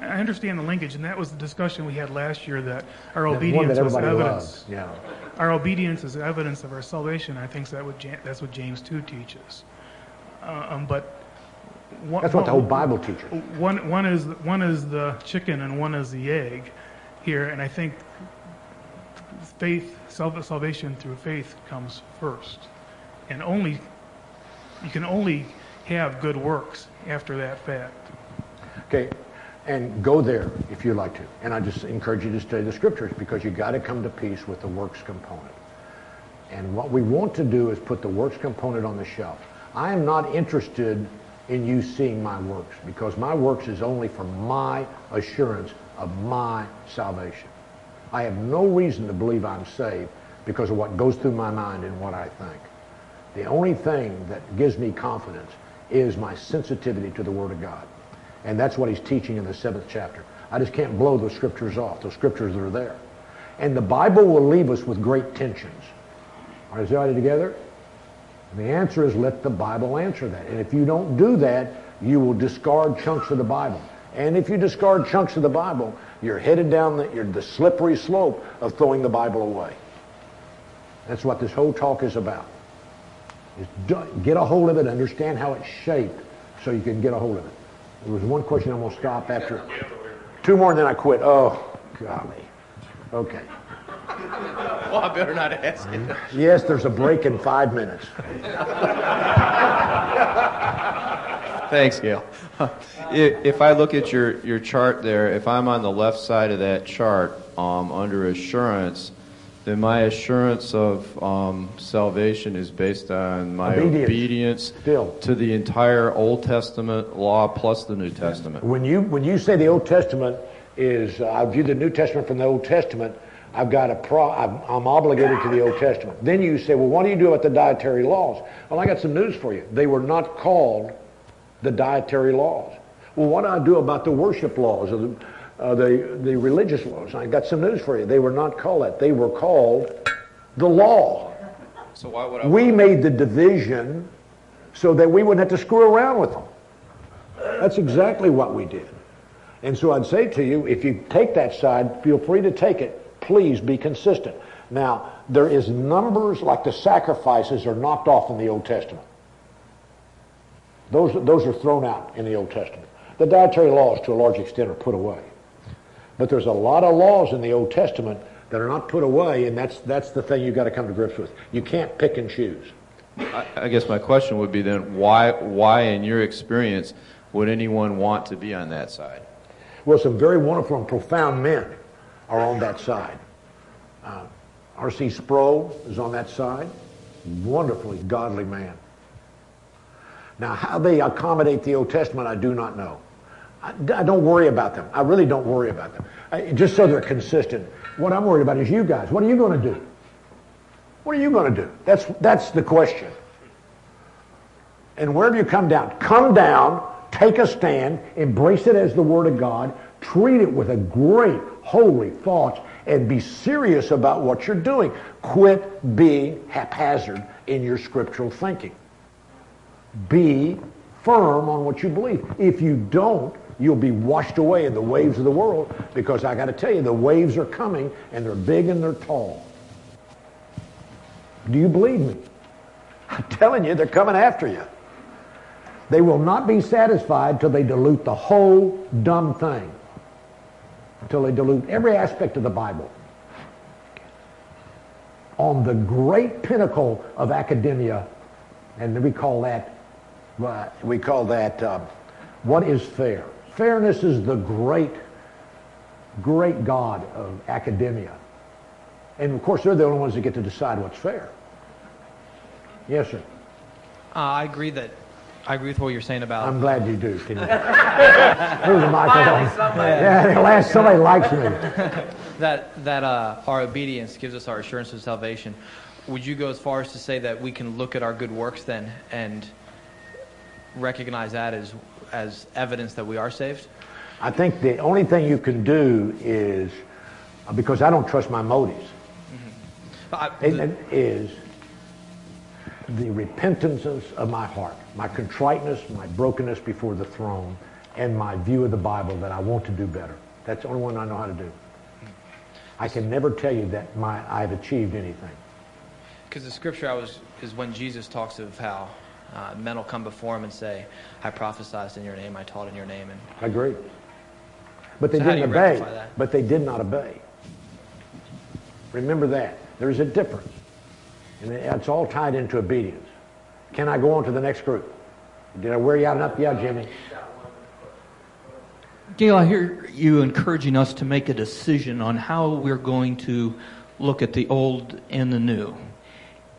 I understand the linkage, and that was the discussion we had last year that our obedience that was evidence. Loves. Yeah. Our obedience is evidence of our salvation. I think that what that's what James two teaches. Uh, um, but one, that's what the whole Bible teaches. One one is one is the chicken and one is the egg here, and I think faith, salvation through faith comes first, and only you can only have good works after that fact. Okay, and go there if you like to. And I just encourage you to study the scriptures because you got to come to peace with the works component. And what we want to do is put the works component on the shelf. I am not interested in you seeing my works because my works is only for my assurance of my salvation. I have no reason to believe I'm saved because of what goes through my mind and what I think. The only thing that gives me confidence is my sensitivity to the Word of God. And that's what he's teaching in the seventh chapter. I just can't blow those scriptures off. Those scriptures are there. And the Bible will leave us with great tensions. Are everybody together? And the answer is let the Bible answer that. And if you don't do that, you will discard chunks of the Bible. And if you discard chunks of the Bible, you're headed down the, you're the slippery slope of throwing the Bible away. That's what this whole talk is about. Is do, get a hold of it, understand how it's shaped, so you can get a hold of it. There was one question I'm going to stop after. Two more and then I quit. Oh, golly. Okay. Well, I better not ask it. Yes, there's a break in five minutes. Thanks, Gayle. If I look at your, your chart there, if I'm on the left side of that chart um, under assurance, then my assurance of um, salvation is based on my Obedience. obedience, Still. to the entire Old Testament law plus the New Testament. When you when you say the Old Testament is, uh, I view the New Testament from the Old Testament. I've got a pro. I'm, I'm obligated to the Old Testament. Then you say, well, what do you do about the dietary laws? Well, I got some news for you. They were not called the dietary laws. Well, what do I do about the worship laws or the uh, the the religious laws? I got some news for you. They were not called that. They were called the law. So why would I? We made the division so that we wouldn't have to screw around with them. That's exactly what we did. And so I'd say to you, if you take that side, feel free to take it. Please be consistent. Now, there is numbers like the sacrifices are knocked off in the Old Testament. Those, those are thrown out in the Old Testament. The dietary laws, to a large extent, are put away. But there's a lot of laws in the Old Testament that are not put away, and that's, that's the thing you've got to come to grips with. You can't pick and choose. I, I guess my question would be then, why, why, in your experience, would anyone want to be on that side? Well, some very wonderful and profound men are on that side. Uh, R.C. Sproul is on that side. Wonderfully godly man. Now, how they accommodate the Old Testament, I do not know. I, don't worry about them. I really don't worry about them. Just so they're consistent. What I'm worried about is you guys. What are you going to do? What are you going to do? That's, that's the question. And wherever you come down, come down, take a stand, embrace it as the Word of God, treat it with a great, holy thoughts, and be serious about what you're doing. Quit being haphazard in your scriptural thinking. Be firm on what you believe. If you don't, you'll be washed away in the waves of the world because I got to tell you, the waves are coming and they're big and they're tall. Do you believe me? I'm telling you, they're coming after you. They will not be satisfied till they dilute the whole dumb thing. Until they dilute every aspect of the Bible. On the great pinnacle of academia, and we call that, we call that, uh, what is fair? Fairness is the great, great God of academia. And of course, they're the only ones that get to decide what's fair. Yes, sir. Uh, I agree that I agree with what you're saying about. I'm glad you do. Can you? Here's the microphone. Yeah, at last somebody likes me. that that uh, our obedience gives us our assurance of salvation. Would you go as far as to say that we can look at our good works then and recognize that as as evidence that we are saved? I think the only thing you can do is because I don't trust my motives. Mm-hmm. I, and, and is the repentances of my heart, my contriteness, my brokenness before the throne, and my view of the Bible that I want to do better. That's the only one I know how to do. I can never tell you that my I've achieved anything. Because the scripture I was is when Jesus talks of how uh, men will come before him and say, "I prophesied in your name, I taught in your name." And I agree. But they So didn't obey. But they did not obey. Remember that. There's a difference. And it's all tied into obedience. Can I go on to the next group? Did I wear you out enough? Yeah, Jimmy. Gayle, I hear you encouraging us to make a decision on how we're going to look at the old and the new.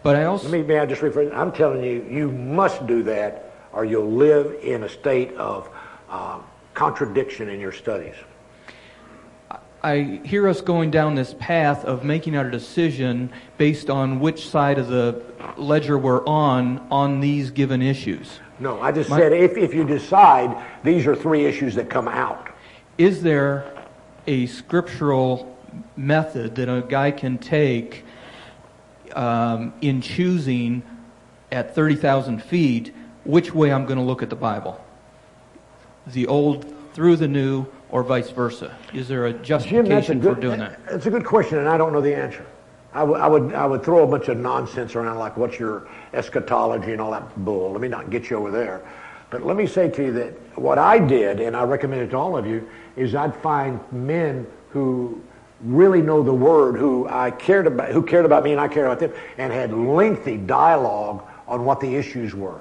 But I also. Let me, may I just rephrase? I'm telling you, you must do that or you'll live in a state of uh, contradiction in your studies. I hear us going down this path of making our decision based on which side of the ledger we're on on these given issues. No, I just My- said if, if you decide these are three issues that come out. Is there a scriptural method that a guy can take um, in choosing at 30,000 feet which way I'm going to look at the Bible? The old through the new or vice versa? Is there a Jim, a justification good, for doing that? It's a good question, and I don't know the answer. I I would, I would throw a bunch of nonsense around like what's your eschatology and all that bull. Let me not get you over there. But let me say to you that what I did, and I recommend it to all of you, is I'd find men who really know the word, who I cared about, who cared about me and I cared about them, and had lengthy dialogue on what the issues were.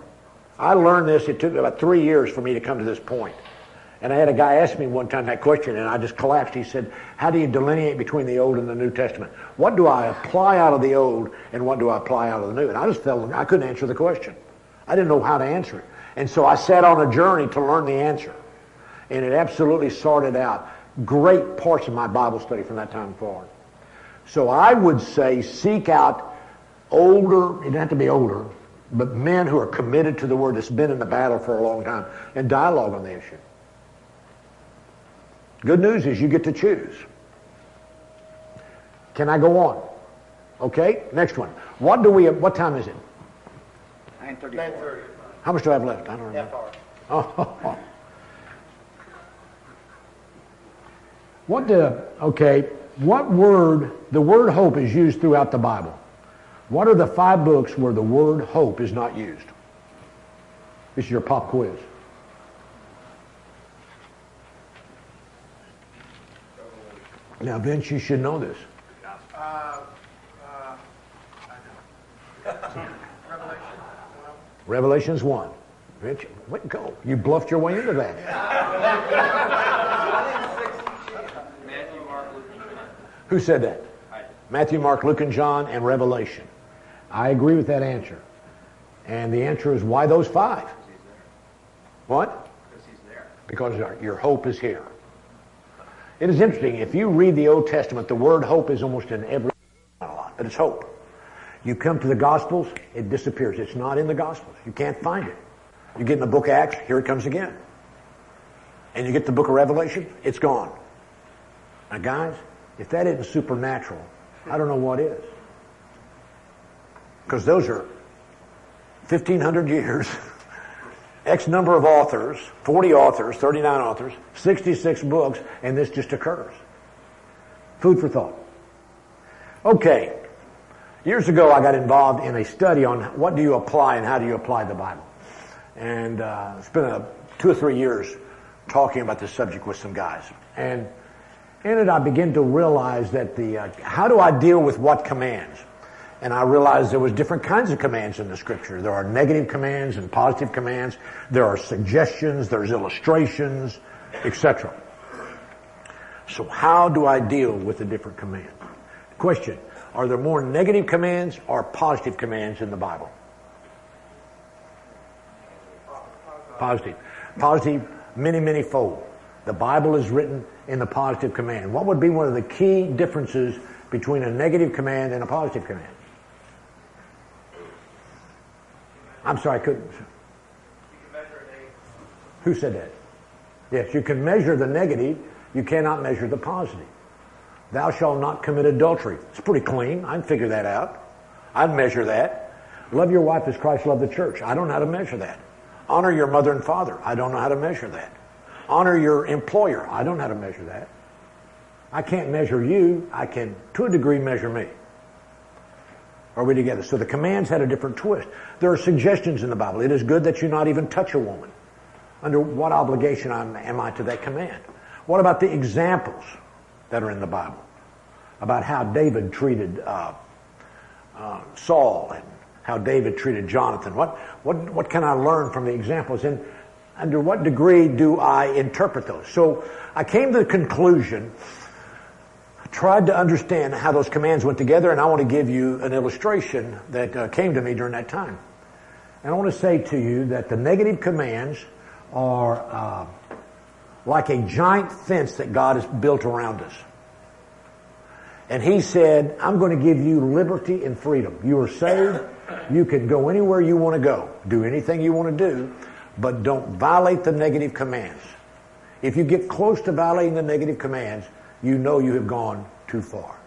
I learned this. It took about three years for me to come to this point. And I had a guy ask me one time that question, and I just collapsed. He said, How do you delineate between the Old and the New Testament? What do I apply out of the Old, and what do I apply out of the New? And I just felt I couldn't answer the question. I didn't know how to answer it. And so I sat on a journey to learn the answer. And it absolutely sorted out great parts of my Bible study from that time forward. So I would say seek out older, it doesn't have to be older, but men who are committed to the Word that's been in the battle for a long time and dialogue on the issue. Good news is you get to choose. Can I go on? Okay, next one. What do we, what time is it? Nine thirty. How much do I have left? I don't remember. Oh. What the, okay, what word, the word hope is used throughout the Bible. What are the five books where the word hope is not used? This is your pop quiz. Now, Vince, you should know this. Revelations 1. Vince, go. You bluffed your way into that. Who said that? Matthew, Mark, Luke, and John, and Revelation. I agree with that answer. And the answer is why those five? What? Because our- your hope is here. It is interesting. If you read the Old Testament, the word hope is almost in every not a lot, but it's hope. You come to the Gospels, it disappears. It's not in the Gospels. You can't find it. You get in the book of Acts, here it comes again. And you get the book of Revelation, it's gone. Now, guys, if that isn't supernatural, I don't know what is. Because those are 1,500 years, X number of authors, 40 authors, 39 authors, 66 books, and this just occurs. Food for thought. Okay. Years ago, I got involved in a study on what do you apply and how do you apply the Bible. And uh, spent a, two or three years talking about this subject with some guys. And in it, I began to realize that the uh, how do I deal with what commands? And I realized there was different kinds of commands in the scripture. There are negative commands and positive commands. There are suggestions. There's illustrations, etc. So how do I deal with the different commands? Question. Are there more negative commands or positive commands in the Bible? Positive. Positive, many, many fold. The Bible is written in the positive command. What would be one of the key differences between a negative command and a positive command? I'm sorry, I couldn't. Who said that? Yes, you can measure the negative, you cannot measure the positive. Thou shalt not commit adultery. It's pretty clean. I can figure that out. I'd measure that. Love your wife as Christ loved the church. I don't know how to measure that. Honor your mother and father. I don't know how to measure that. Honor your employer. I don't know how to measure that. I can't measure you. I can, to a degree, measure me. Are we together? So the commands had a different twist. There are suggestions in the Bible. It is good that you not even touch a woman. Under what obligation am I to that command? What about the examples that are in the Bible? About how David treated uh, uh, Saul and how David treated Jonathan. What, what, what can I learn from the examples? And under what degree do I interpret those? So I came to the conclusion, I tried to understand how those commands went together, and I want to give you an illustration that uh, came to me during that time. And I want to say to you that the negative commands are uh, like a giant fence that God has built around us. And he said, I'm going to give you liberty and freedom. You are saved You can go anywhere you want to go, do anything you want to do, but don't violate the negative commands. If you get close to violating the negative commands, you know you have gone too far.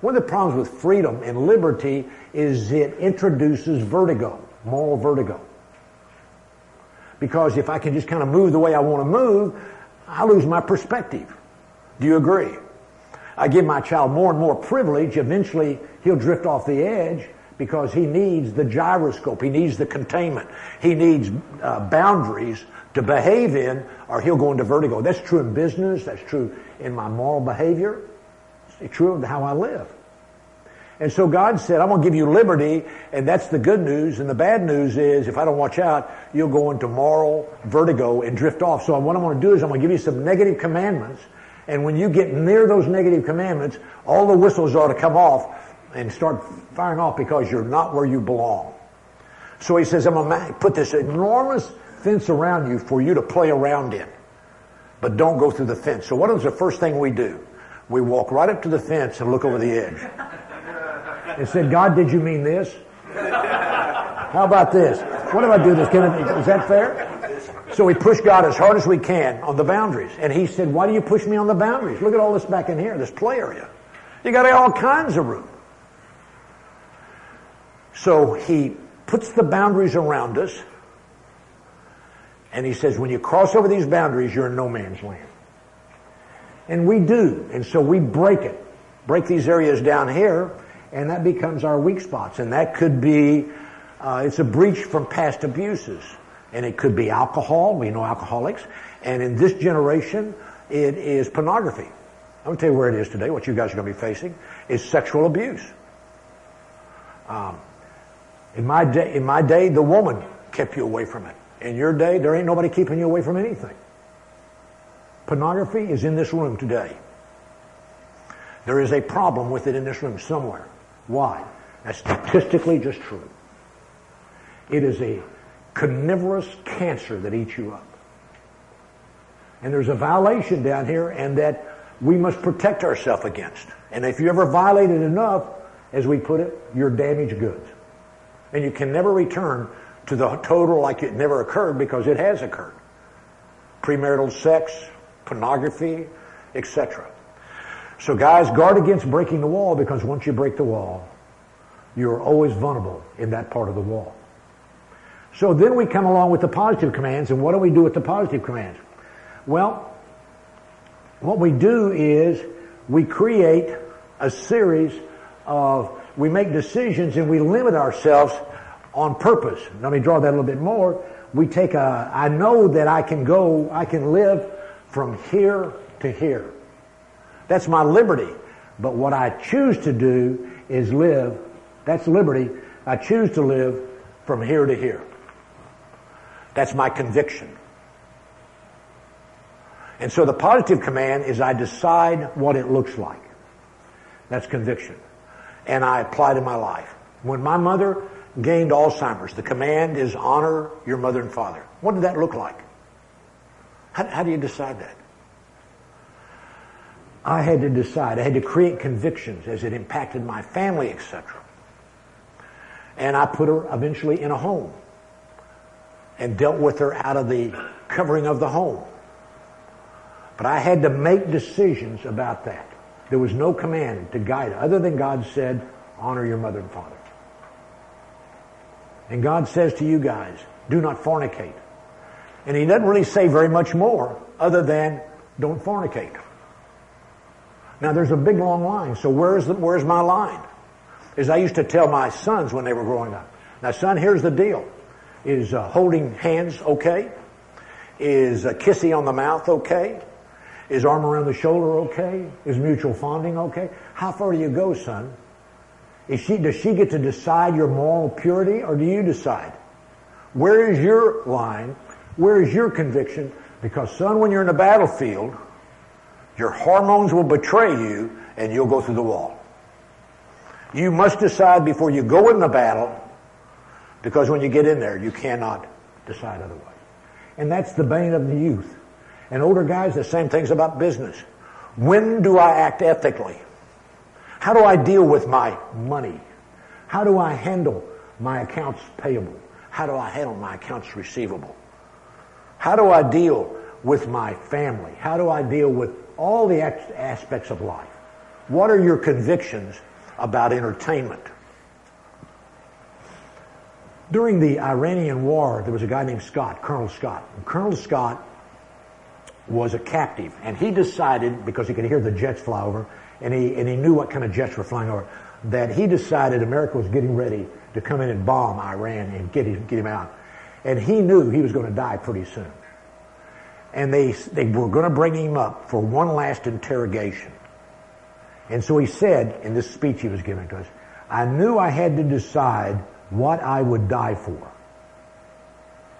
One of the problems with freedom and liberty is it introduces vertigo, moral vertigo. Because if I can just kind of move the way I want to move, I lose my perspective. Do you agree? I give my child more and more privilege, eventually he'll drift off the edge because he needs the gyroscope. He needs the containment. He needs uh, boundaries to behave in or he'll go into vertigo. That's true in business. That's true in my moral behavior. It's true of how I live. And so God said, I'm going to give you liberty, and that's the good news. And the bad news is, if I don't watch out, you'll go into moral vertigo and drift off. So what I'm going to do is I'm going to give you some negative commandments. And when you get near those negative commandments, all the whistles ought to come off and start firing off because you're not where you belong. So he says, I'm going to put this enormous fence around you for you to play around in. But don't go through the fence. So what is the first thing we do? We walk right up to the fence and look over the edge and said, God, did you mean this? How about this? What if I do this? I, is that fair? So we push God as hard as we can on the boundaries. And he said, why do you push me on the boundaries? Look at all this back in here, this play area. You got all kinds of room. So he puts the boundaries around us. And he says, when you cross over these boundaries, you're in no man's land. And we do. And so we break it. Break these areas down here and that becomes our weak spots. And that could be, uh, it's a breach from past abuses. And it could be alcohol, we know alcoholics. And in this generation, it is pornography. I'm to tell you where it is today, what you guys are to be facing, is sexual abuse. Um, in my day, in my day, the woman kept you away from it. In your day, there ain't nobody keeping you away from anything. Pornography is in this room today. There is a problem with it in this room somewhere. Why? That's statistically just true. It is a carnivorous cancer that eats you up. And there's a violation down here and that we must protect ourselves against. And if you ever violate it enough, as we put it, you're damaged goods. And you can never return to the total like it never occurred because it has occurred. Premarital sex, pornography, etc. So guys, guard against breaking the wall because once you break the wall, you're always vulnerable in that part of the wall. So then we come along with the positive commands, and what do we do with the positive commands? Well, what we do is we create a series of, we make decisions and we limit ourselves on purpose. Let me draw that a little bit more. We take a, I know that I can go, I can live from here to here. That's my liberty. But what I choose to do is live. That's liberty. I choose to live from here to here. That's my conviction. And so the positive command is I decide what it looks like. That's conviction. And I apply to my life. When my mother gained Alzheimer's, the command is honor your mother and father. What did that look like? How, how do you decide that? I had to decide. I had to create convictions as it impacted my family, etc. And I put her eventually in a home and dealt with her out of the covering of the home. But I had to make decisions about that. There was no command to guide other than God said, honor your mother and father. And God says to you guys, do not fornicate. And he doesn't really say very much more other than don't fornicate. Now there's a big long line, so where's the, where's my line? As I used to tell my sons when they were growing up. Now son, here's the deal. Is uh, holding hands okay? Is a kissy on the mouth okay? Is arm around the shoulder okay? Is mutual fondling okay? How far do you go, son? Is she, does she get to decide your moral purity or do you decide? Where is your line? Where is your conviction? Because son, when you're in the battlefield, your hormones will betray you and you'll go through the wall. You must decide before you go in the battle because when you get in there, you cannot decide otherwise. And that's the bane of the youth. And older guys, the same things about business. When do I act ethically? How do I deal with my money? How do I handle my accounts payable? How do I handle my accounts receivable? How do I deal with my family? How do I deal with all the aspects of life? What are your convictions about entertainment? During the Iranian war, there was a guy named Scott, Colonel Scott. And Colonel Scott was a captive, and he decided, because he could hear the jets fly over, and he, and he knew what kind of jets were flying over, that he decided America was getting ready to come in and bomb Iran and get him, get him out. And he knew he was going to die pretty soon. And they, they were going to bring him up for one last interrogation. And so he said in this speech he was giving to us, I knew I had to decide what I would die for.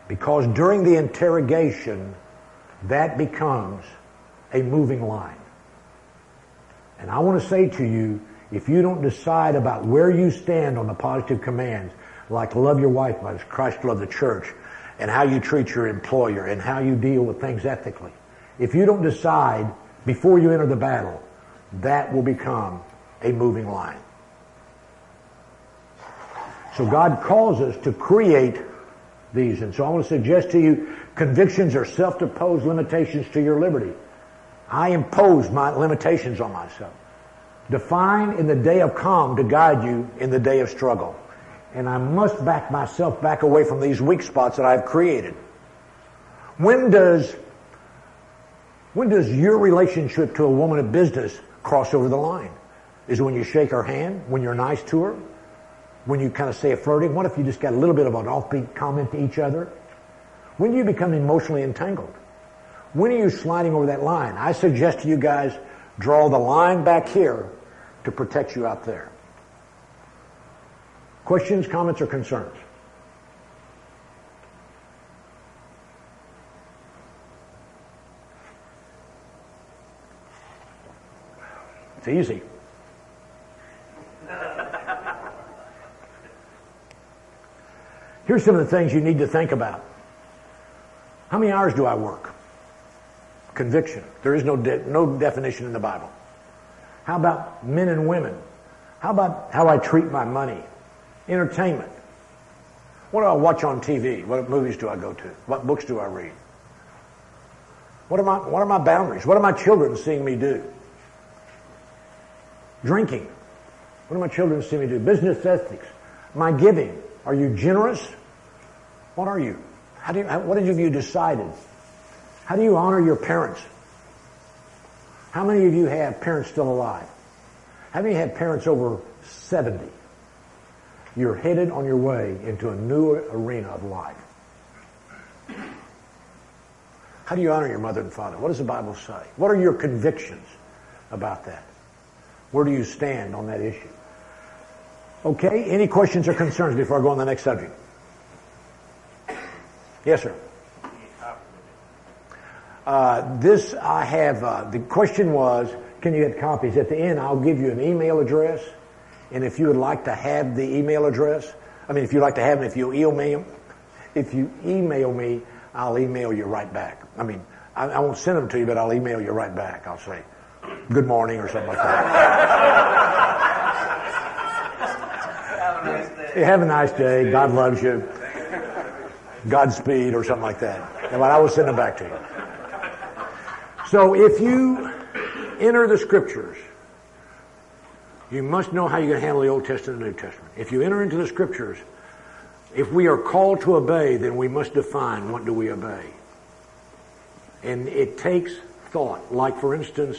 Because during the interrogation, that becomes a moving line. And I want to say to you, if you don't decide about where you stand on the positive commands, like love your wife as Christ loved the church, and how you treat your employer, and how you deal with things ethically, if you don't decide before you enter the battle, that will become a moving line. So God calls us to create these. And so I want to suggest to you, convictions are self-imposed limitations to your liberty. I impose my limitations on myself. Define in the day of calm to guide you in the day of struggle. And I must back myself back away from these weak spots that I've created. When does, when does your relationship to a woman of business cross over the line? Is when you shake her hand? When you're nice to her? When you kind of say a flirting? What if you just got a little bit of an offbeat comment to each other? When do you become emotionally entangled? When are you sliding over that line? I suggest to you guys, draw the line back here to protect you out there. Questions, comments, or concerns? It's easy. Here's some of the things you need to think about. How many hours do I work? Conviction. There is no, de- no definition in the Bible. How about men and women? How about how I treat my money? Entertainment. What do I watch on TV? What movies do I go to? What books do I read? What are my, what are my boundaries? What are my children seeing me do? Drinking. What are my children seeing me do? Business ethics. My giving. Are you generous? What are you? How do you, what have you decided? How do you honor your parents? How many of you have parents still alive? How many have parents over 70? You're headed on your way into a new arena of life. How do you honor your mother and father? What does the Bible say? What are your convictions about that? Where do you stand on that issue? Okay, any questions or concerns before I go on the next subject? Yes, sir. Uh, this I have, uh, the question was, can you get copies? At the end, I'll give you an email address, and if you would like to have the email address, I mean, if you'd like to have them, if you email, if you email me, I'll email you right back. I mean, I, I won't send them to you, but I'll email you right back. I'll say, good morning or something like that. have a nice day. Have a nice day. God loves you. Godspeed or something like that. And I will send them back to you. So if you enter the scriptures, you must know how you can handle the Old Testament and the New Testament. If you enter into the scriptures, if we are called to obey, then we must define what do we obey. And it takes thought. Like, for instance,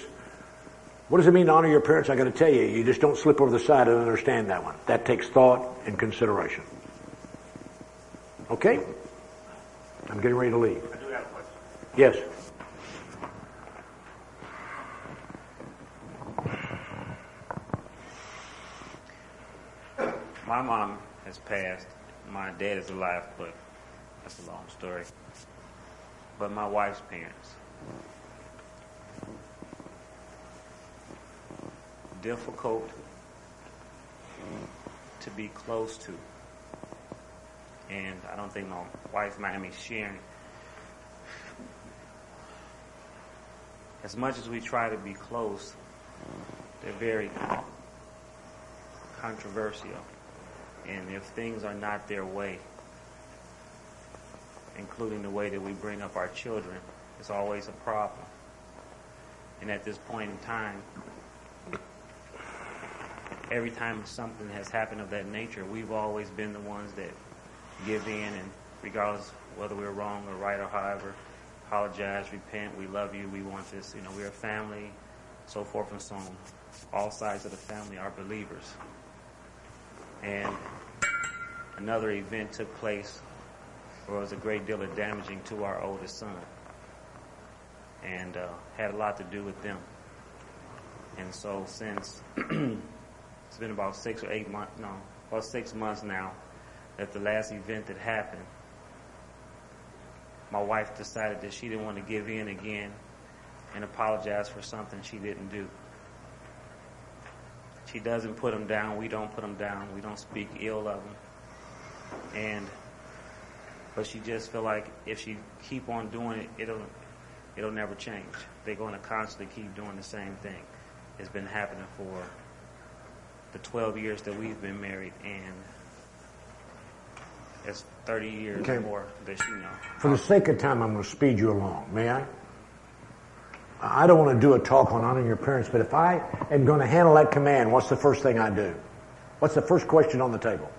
what does it mean to honor your parents? I got to tell you, you just don't slip over the side and understand that one. That takes thought and consideration. Okay? I'm getting ready to leave. I do have a question. Yes. My mom has passed. My dad is alive, but that's a long story. But my wife's parents. Difficult to be close to. And I don't think my wife might be sharing. As much as we try to be close, they're very controversial. And if things are not their way, including the way that we bring up our children, it's always a problem. And at this point in time, every time something has happened of that nature, we've always been the ones that give in and regardless whether we're wrong or right or however, apologize, repent, we love you, we want this, you know, we're a family, so forth and so on. All sides of the family are believers. And another event took place where it was a great deal of damaging to our oldest son. And uh, had a lot to do with them. And so since it's been about six or eight months, no, about six months now, that the last event that happened, my wife decided that she didn't want to give in again and apologize for something she didn't do. She doesn't put them down. We don't put them down. We don't speak ill of them. And, but she just feel like if she keep on doing it, it'll, it'll never change. They're going to constantly keep doing the same thing. It's been happening for the 12 years that we've been married, and it's 30 years Okay. more that know. For the sake of time, I'm going to speed you along. May I? I don't want to do a talk on honoring your parents, but if I am going to handle that command, what's the first thing I do? What's the first question on the table?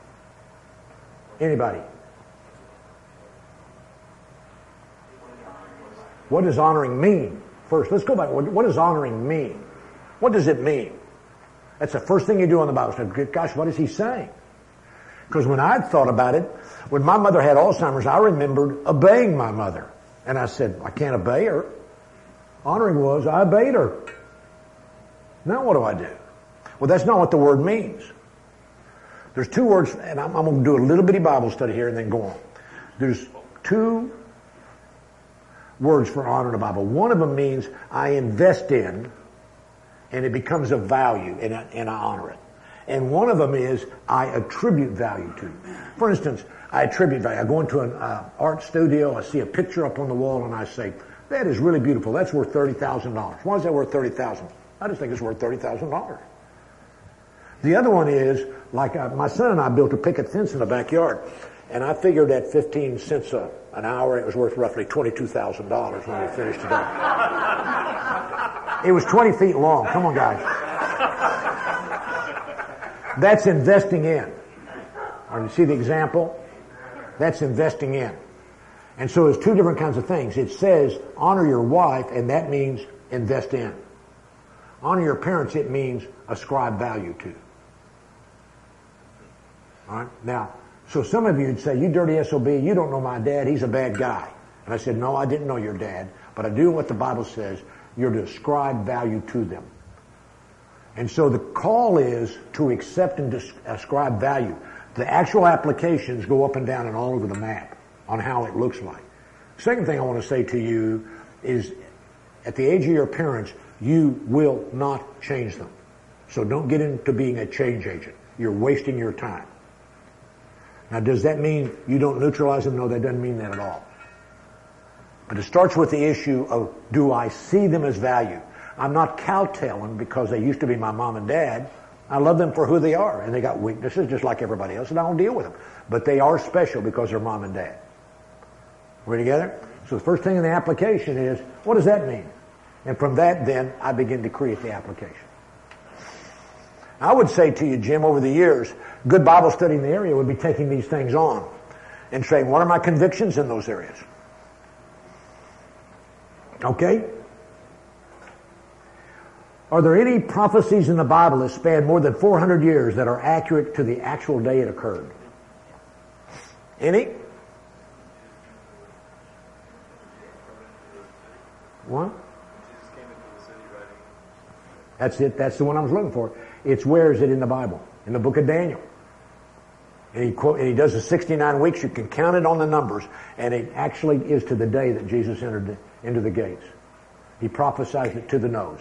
Anybody? What does honoring mean? First, let's go back. What, what does honoring mean? What does it mean? That's the first thing you do on the Bible. So, gosh, what is he saying? Because when I thought about it, when my mother had Alzheimer's, I remembered obeying my mother. And I said, I can't obey her. Honoring was, I obeyed her. Now what do I do? Well, that's not what the word means. There's two words, and I'm, I'm going to do a little bitty Bible study here and then go on. There's two words for honor in the Bible. One of them means I invest in, and it becomes of value, and I, and I honor it. And one of them is I attribute value to. For instance, I attribute value. I go into an uh, art studio, I see a picture up on the wall, and I say, that is really beautiful. That's worth $30,000. Why is that worth 30000 I just think it's worth $30,000. The other one is, like uh, my son and I built a picket fence in the backyard, and I figured at 15 cents a, an hour, it was worth roughly $22,000 when we finished it up. It was 20 feet long. Come on, guys. That's investing in. Or you see the example? That's investing in. And so there's two different kinds of things. It says honor your wife, and that means invest in. Honor your parents, it means ascribe value to. Alright? Now, so some of you would say, you dirty SOB, you don't know my dad, he's a bad guy. And I said, no, I didn't know your dad, but I do what the Bible says. You're to ascribe value to them. And so the call is to accept and ascribe value. The actual applications go up and down and all over the map on how it looks like. Second thing I want to say to you is at the age of your parents, you will not change them. So don't get into being a change agent. You're wasting your time. Now does that mean you don't neutralize them? No, that doesn't mean that at all. But it starts with the issue of do I see them as value? I'm not cowtailing because they used to be my mom and dad. I love them for who they are, and they got weaknesses just like everybody else, and I don't deal with them. But they are special because they're mom and dad. We're together? So the first thing in the application is, what does that mean? And from that, then, I begin to create the application. I would say to you, Jim, over the years, good Bible study in the area would be taking these things on and saying, what are my convictions in those areas? Okay? Are there any prophecies in the Bible that span more than 400 years that are accurate to the actual day it occurred? Any? What? That's it. That's the one I was looking for. It's where is it in the Bible? In the book of Daniel. And he, quote, and he does the 69 weeks. You can count it on the numbers. And it actually is to the day that Jesus entered into the gates. He prophesied it to the nose.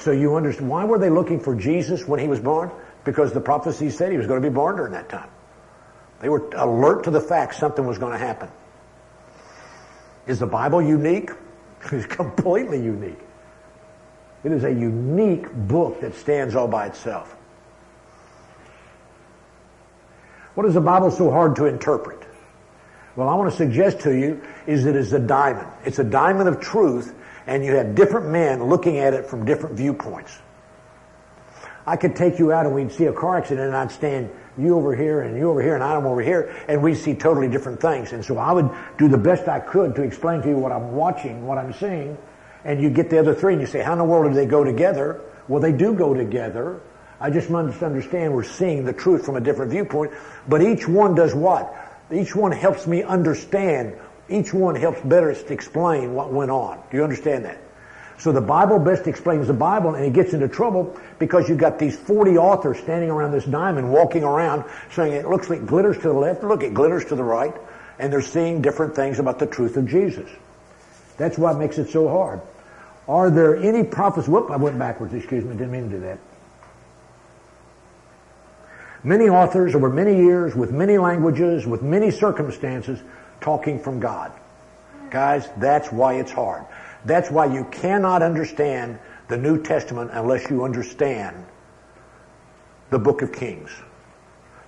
So you understand, why were they looking for Jesus when he was born? Because the prophecy said he was going to be born during that time. They were alert to the fact something was going to happen. Is the Bible unique? It's completely unique. It is a unique book that stands all by itself. What is the Bible so hard to interpret? Well, I want to suggest to you is that it's a diamond. It's a diamond of truth, and you have different men looking at it from different viewpoints. I could take you out and we'd see a car accident and I'd stand you over here and you over here and I'm over here and we'd see totally different things. And so I would do the best I could to explain to you what I'm watching, what I'm seeing, and you get the other three and you say, how in the world do they go together? Well, they do go together. I just must understand we're seeing the truth from a different viewpoint, but each one does what? Each one helps me understand. Each one helps better explain what went on. Do you understand that? So the Bible best explains the Bible and it gets into trouble because you've got these 40 authors standing around this diamond walking around saying it looks like it glitters to the left, look, it glitters to the right, and they're seeing different things about the truth of Jesus. That's what makes it so hard. Are there any prophets? Whoop, I went backwards, excuse me, didn't mean to do that. Many authors over many years, with many languages, with many circumstances, talking from God. Guys, that's why it's hard. That's why you cannot understand the New Testament unless you understand the book of Kings.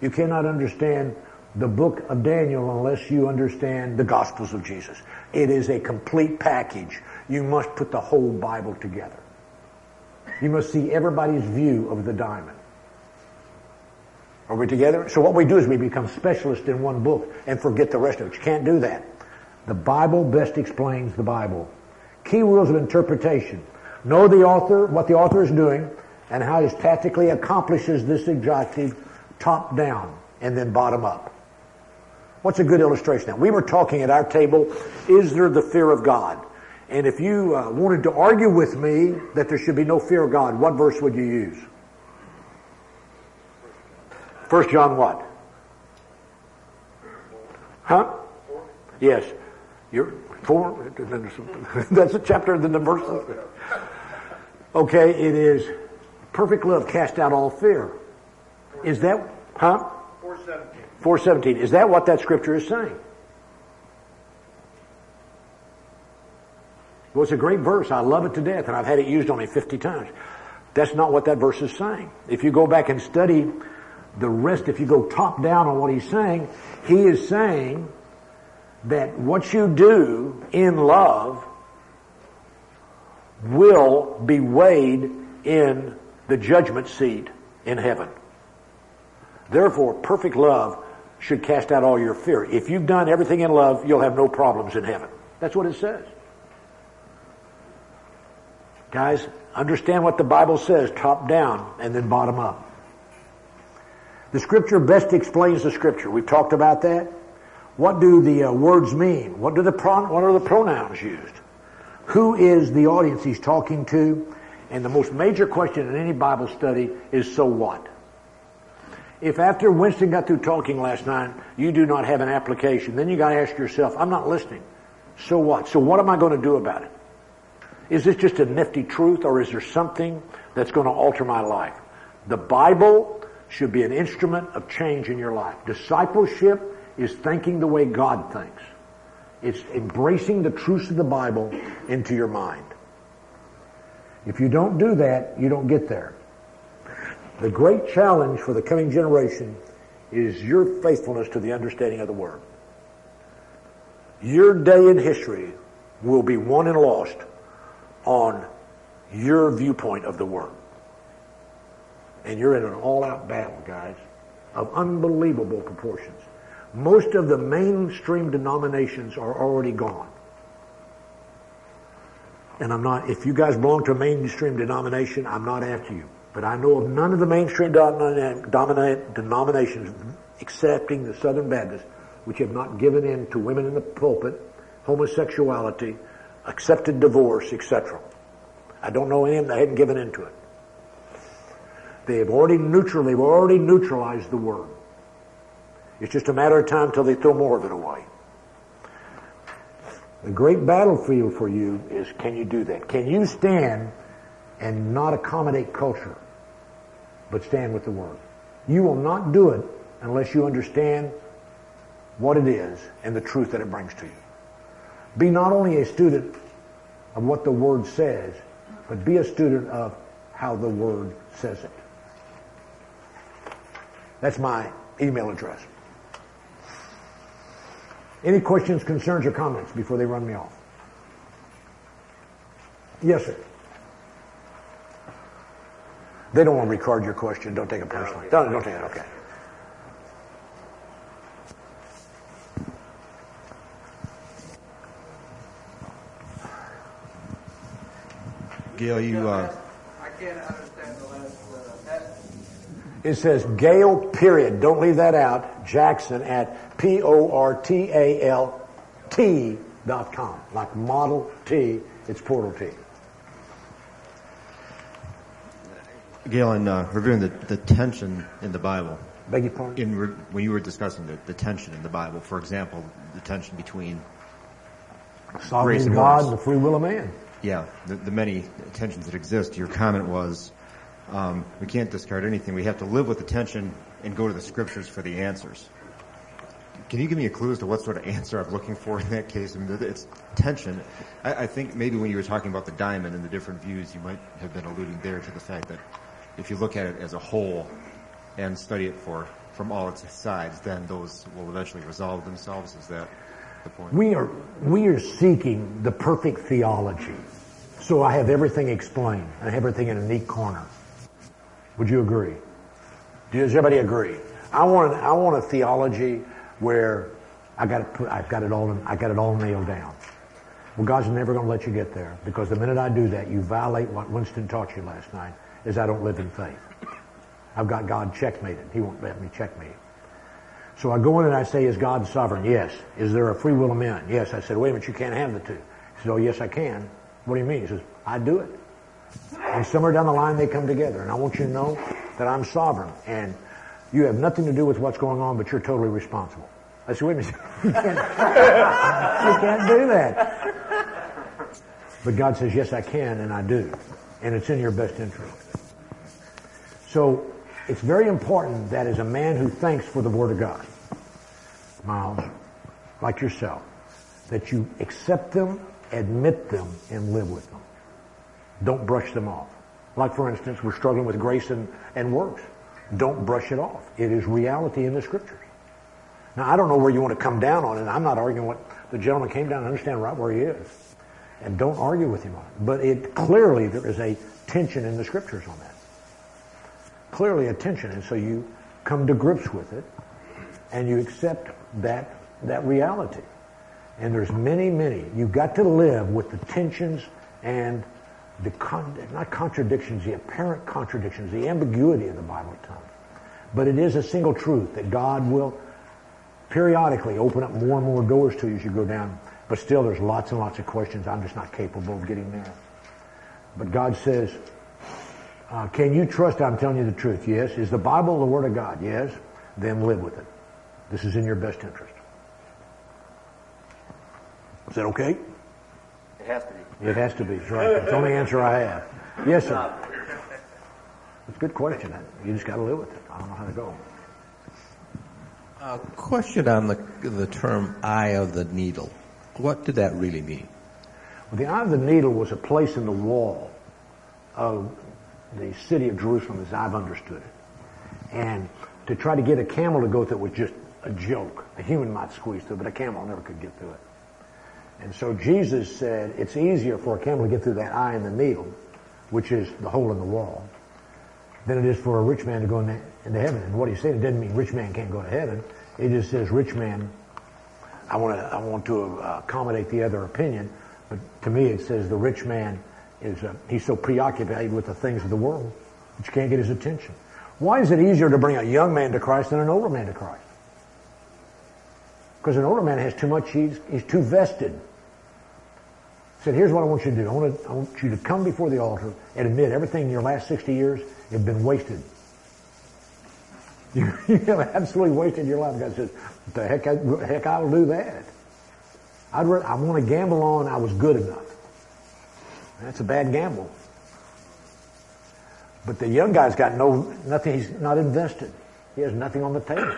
You cannot understand the book of Daniel unless you understand the Gospels of Jesus. It is a complete package. You must put the whole Bible together. You must see everybody's view of the diamond. Are we together? So what we do is we become specialists in one book and forget the rest of it. You can't do that. The Bible best explains the Bible. Key rules of interpretation. Know the author, what the author is doing, and how he tactically accomplishes this objective top down and then bottom up. What's a good illustration? Now, we were talking at our table, is there the fear of God? And if you uh, wanted to argue with me that there should be no fear of God, what verse would you use? First John what? Huh? Yes. You're four. That's a chapter in the verse. Okay, it is perfect love cast out all fear. Is that huh? 417. 417. Is that what that scripture is saying? Well, it's a great verse. I love it to death, and I've had it used on me 50 times. That's not what that verse is saying. If you go back and study the rest, if you go top down on what he's saying, he is saying that what you do in love will be weighed in the judgment seat in heaven. Therefore, perfect love should cast out all your fear. If you've done everything in love, you'll have no problems in heaven. That's what it says. Guys, understand what the Bible says, top down and then bottom up. The scripture best explains the scripture. We've talked about that. What do the uh, words mean? What do the pro- what are the pronouns used? Who is the audience he's talking to? And the most major question in any Bible study is so what? If after Winston got through talking last night, you do not have an application, then you got to ask yourself, I'm not listening. So what? So what am I going to do about it? Is this just a nifty truth or is there something that's going to alter my life? The Bible should be an instrument of change in your life. Discipleship is thinking the way God thinks. It's embracing the truths of the Bible into your mind. If you don't do that, you don't get there. The great challenge for the coming generation is your faithfulness to the understanding of the Word. Your day in history will be won and lost on your viewpoint of the Word. And you're in an all-out battle, guys, of unbelievable proportions. Most of the mainstream denominations are already gone. And I'm not, if you guys belong to a mainstream denomination, I'm not after you. But I know of none of the mainstream denominations, excepting the Southern Baptists, which have not given in to women in the pulpit, homosexuality, accepted divorce, etc. I don't know any of them that hadn't given in to it. They have already neutral, they've already neutralized the word. It's just a matter of time till they throw more of it away. The great battlefield for you is can you do that? Can you stand and not accommodate culture, but stand with the Word? You will not do it unless you understand what it is and the truth that it brings to you. Be not only a student of what the Word says, but be a student of how the Word says it. That's my email address. Any questions, concerns, or comments before they run me off? Yes, sir. They don't want to record your question. Don't take it personally. Don't, don't take it. Okay. Gayle, you. Uh, I can't understand the last uh, It says Gayle, period. Don't leave that out. Jackson at P-O-R-T-A-L-T dot com. Like Model T, it's Portal T. Gayle, in uh, reviewing the, the tension in the Bible, Beg your pardon? in re- when you were discussing the, the tension in the Bible, for example, the tension between grace Sovereign and God and the free will of man. Yeah, the, the many tensions that exist. Your comment was, um, we can't discard anything. We have to live with the tension and go to the scriptures for the answers. Can you give me a clue as to what sort of answer I'm looking for in that case? I mean, it's tension. I, I think maybe when you were talking about the diamond and the different views, you might have been alluding there to the fact that if you look at it as a whole and study it for from all its sides, then those will eventually resolve themselves. Is that the point? We are, we are seeking the perfect theology. So I have everything explained. I have everything in a neat corner. Would you agree? Does everybody agree? I want, I want a theology where I got it put, I've got it all, I got it all nailed down. Well, God's never going to let you get there because the minute I do that, you violate what Winston taught you last night, is I don't live in faith. I've got God checkmated. He won't let me checkmate. So I go in and I say, is God sovereign? Yes. Is there a free will of men? Yes. I said, wait a minute, you can't have the two. He said, oh yes I can. What do you mean? He says, I do it. And somewhere down the line they come together. And I want you to know that I'm sovereign. And you have nothing to do with what's going on, but you're totally responsible. I said, wait a minute. You can't, you can't do that. But God says, yes, I can, and I do. And it's in your best interest. So it's very important that as a man who thanks for the Word of God, Miles, like yourself, that you accept them, admit them, and live with them. Don't brush them off. Like, for instance, we're struggling with grace and, and works. Don't brush it off. It is reality in the Scriptures. Now, I don't know where you want to come down on it. I'm not arguing what the gentleman came down and understand right where he is. And don't argue with him on it. But it clearly there is a tension in the Scriptures on that. Clearly a tension. And so you come to grips with it and you accept that, that reality. And there's many, many. You've got to live with the tensions and the con- not contradictions, the apparent contradictions, the ambiguity of the Bible at. But it is a single truth that God will periodically open up more and more doors to you as you go down. But still, there's lots and lots of questions. I'm just not capable of getting there. But God says, uh, can you trust I'm telling you the truth? Yes. Is the Bible the Word of God? Yes. Then live with it. This is in your best interest. Is that okay? It has to be. It has to be. That's right. That's the only answer I have. Yes, sir. It's a good question. You just got to live with it. I don't know how to go. A question on the, the term eye of the needle. What did that really mean? Well, the eye of the needle was a place in the wall of the city of Jerusalem as I've understood it. And to try to get a camel to go through it was just a joke. A human might squeeze through, but a camel never could get through it. And so Jesus said it's easier for a camel to get through that eye in the needle, which is the hole in the wall, than it is for a rich man to go into, heaven. And what he said, it doesn't mean rich man can't go to heaven. It just says rich man, I want to, I want to uh, accommodate the other opinion, but to me it says the rich man is, uh, he's so preoccupied with the things of the world that you can't get his attention. Why is it easier to bring a young man to Christ than an older man to Christ? Because an older man has too much, he's, he's too vested. Said, here's what I want you to do. I want, to, I want you to come before the altar and admit everything in your last 60 years has been wasted. You, you have absolutely wasted your life. God says, the heck, I, heck, I will do that. I'd re- I want to gamble on I was good enough. That's a bad gamble. But the young guy's got no, nothing, he's not invested. He has nothing on the table.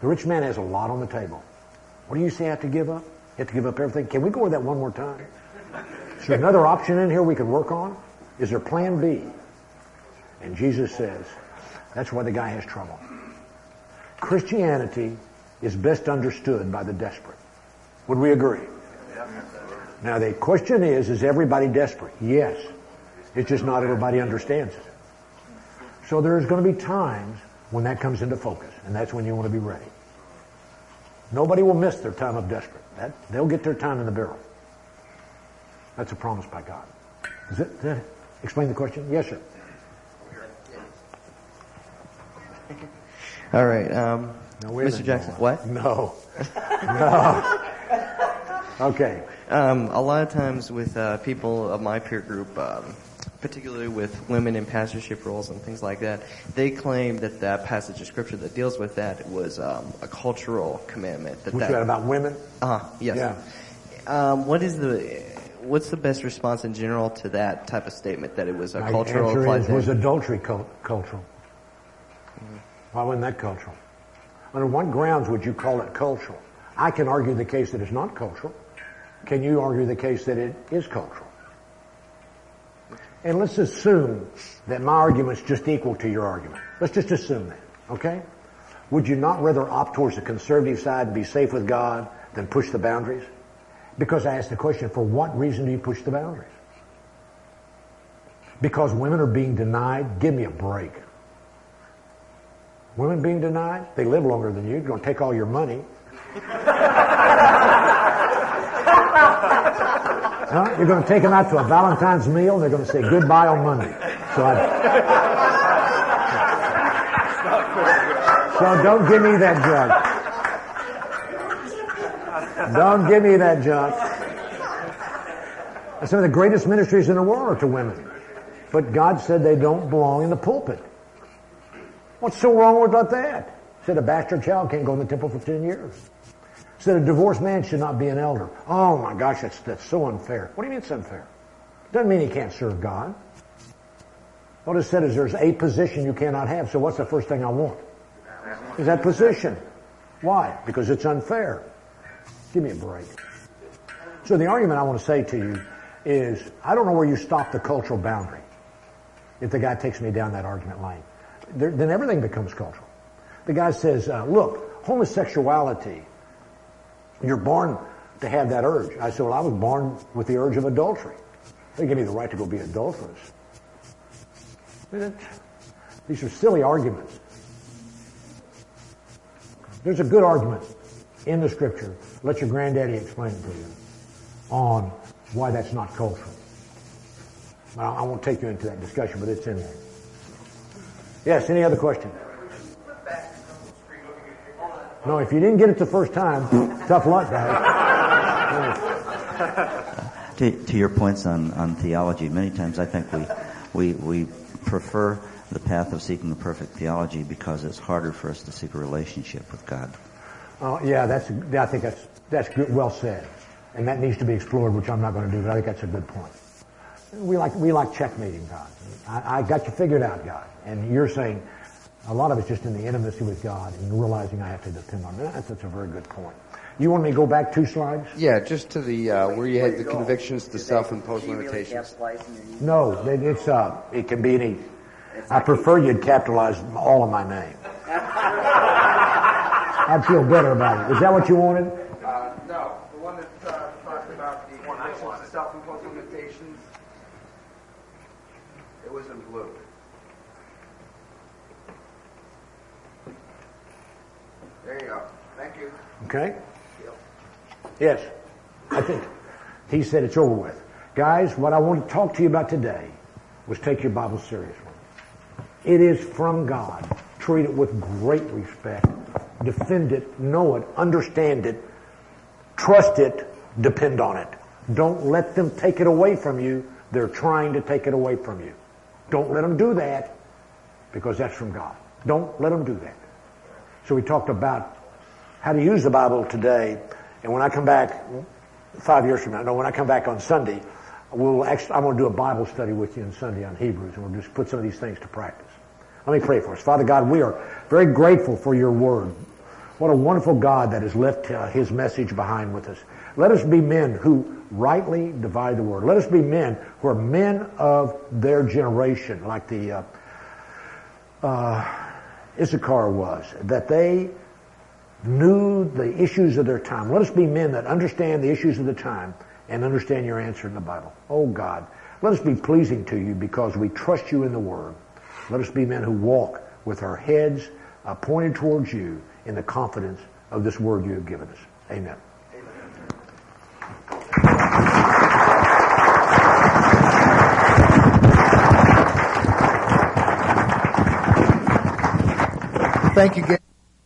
The rich man has a lot on the table. What do you say I have to give up? You have to give up everything? Can we go over that one more time? Is there another option in here we can work on? Is there plan B? And Jesus says, that's why the guy has trouble. Christianity is best understood by the desperate. Would we agree? Now the question is, is everybody desperate? Yes. It's just not everybody understands it. So there's going to be times when that comes into focus, and that's when you want to be ready. Nobody will miss their time of desperate. That, they'll get their time in the barrel. That's a promise by God. Does it, does that explain the question? Yes, sir. All right. Um, No, Mr. Jackson, no. what? No. No. Okay. Um, a lot of times with uh, people of my peer group, um, particularly with women in pastorship roles and things like that, they claim that that passage of scripture that deals with that was um, a cultural commandment. That Which that, about women? Uh, yes. Yeah. Um, what is the what's the best response in general to that type of statement that it was a My cultural answer is, was adultery cul- cultural? Why wasn't that cultural? Under what grounds would you call it cultural? I can argue the case that it's not cultural. Can you argue the case that it is cultural? And let's assume that my argument's just equal to your argument. Let's just assume that, okay? Would you not rather opt towards the conservative side and be safe with God than push the boundaries? Because I asked the question, for what reason do you push the boundaries? Because women are being denied? Give me a break. Women being denied? They live longer than you. They're going to take all your money. Huh? You're going to take them out to a Valentine's meal and they're going to say goodbye on Monday. So, I, so don't give me that junk. Don't give me that junk. Some of the greatest ministries in the world are to women. But God said they don't belong in the pulpit. What's so wrong with that? Said a bastard child can't go in the temple for 10 years. Said a divorced man should not be an elder. Oh my gosh, that's, that's so unfair. What do you mean it's unfair? Doesn't mean he can't serve God. What it said is there's a position you cannot have, so what's the first thing I want? Is that position. Why? Because it's unfair. Give me a break. So the argument I want to say to you is, I don't know where you stop the cultural boundary if the guy takes me down that argument line. There, then everything becomes cultural. The guy says, uh, look, homosexuality, you're born to have that urge. I said, well, I was born with the urge of adultery. They give me the right to go be adulterous. These are silly arguments. There's a good argument in the scripture. Let your granddaddy explain it to you on why that's not cultural. I won't take you into that discussion, but it's in there. Yes, any other question? No, if you didn't get it the first time, tough luck, guys. To, to your points on, on theology, many times I think we, we, we prefer the path of seeking the perfect theology because it's harder for us to seek a relationship with God. Oh, yeah, that's, I think that's, that's good, well said. And that needs to be explored, which I'm not going to do, but I think that's a good point. We like, we like checkmating God. I, I got you figured out, God. And you're saying a lot of it's just in the intimacy with God and realizing I have to depend on that. That's, that's a very good point. You want me to go back two slides? Yeah, just to the, uh, where you had the convictions, the self-imposed limitations. No, it's, uh, it can be any, I prefer you'd capitalize all of my name. I'd feel better about it. Is that what you wanted? Uh, no, the one that uh, talked about the convictions, the self-imposed limitations, it was in blue. There you go. Thank you. Okay? Yes, I think. He said it's over with. Guys, what I want to talk to you about today was take your Bible seriously. It is from God. Treat it with great respect. Defend it, know it, understand it, trust it, depend on it. Don't let them take it away from you. They're trying to take it away from you. Don't let them do that because that's from God. Don't let them do that. So we talked about how to use the Bible today. And when I come back five years from now, no, when I come back on Sunday, we'll actually, I'm going to do a Bible study with you on Sunday on Hebrews, and we'll just put some of these things to practice. Let me pray for us. Father God, we are very grateful for your word. What a wonderful God that has left uh, his message behind with us. Let us be men who rightly divide the word. Let us be men who are men of their generation, like the uh, uh, Issachar was, that they knew the issues of their time. Let us be men that understand the issues of the time and understand your answer in the Bible. Oh God, let us be pleasing to you because we trust you in the Word. Let us be men who walk with our heads uh, pointed towards you in the confidence of this Word you have given us. Amen.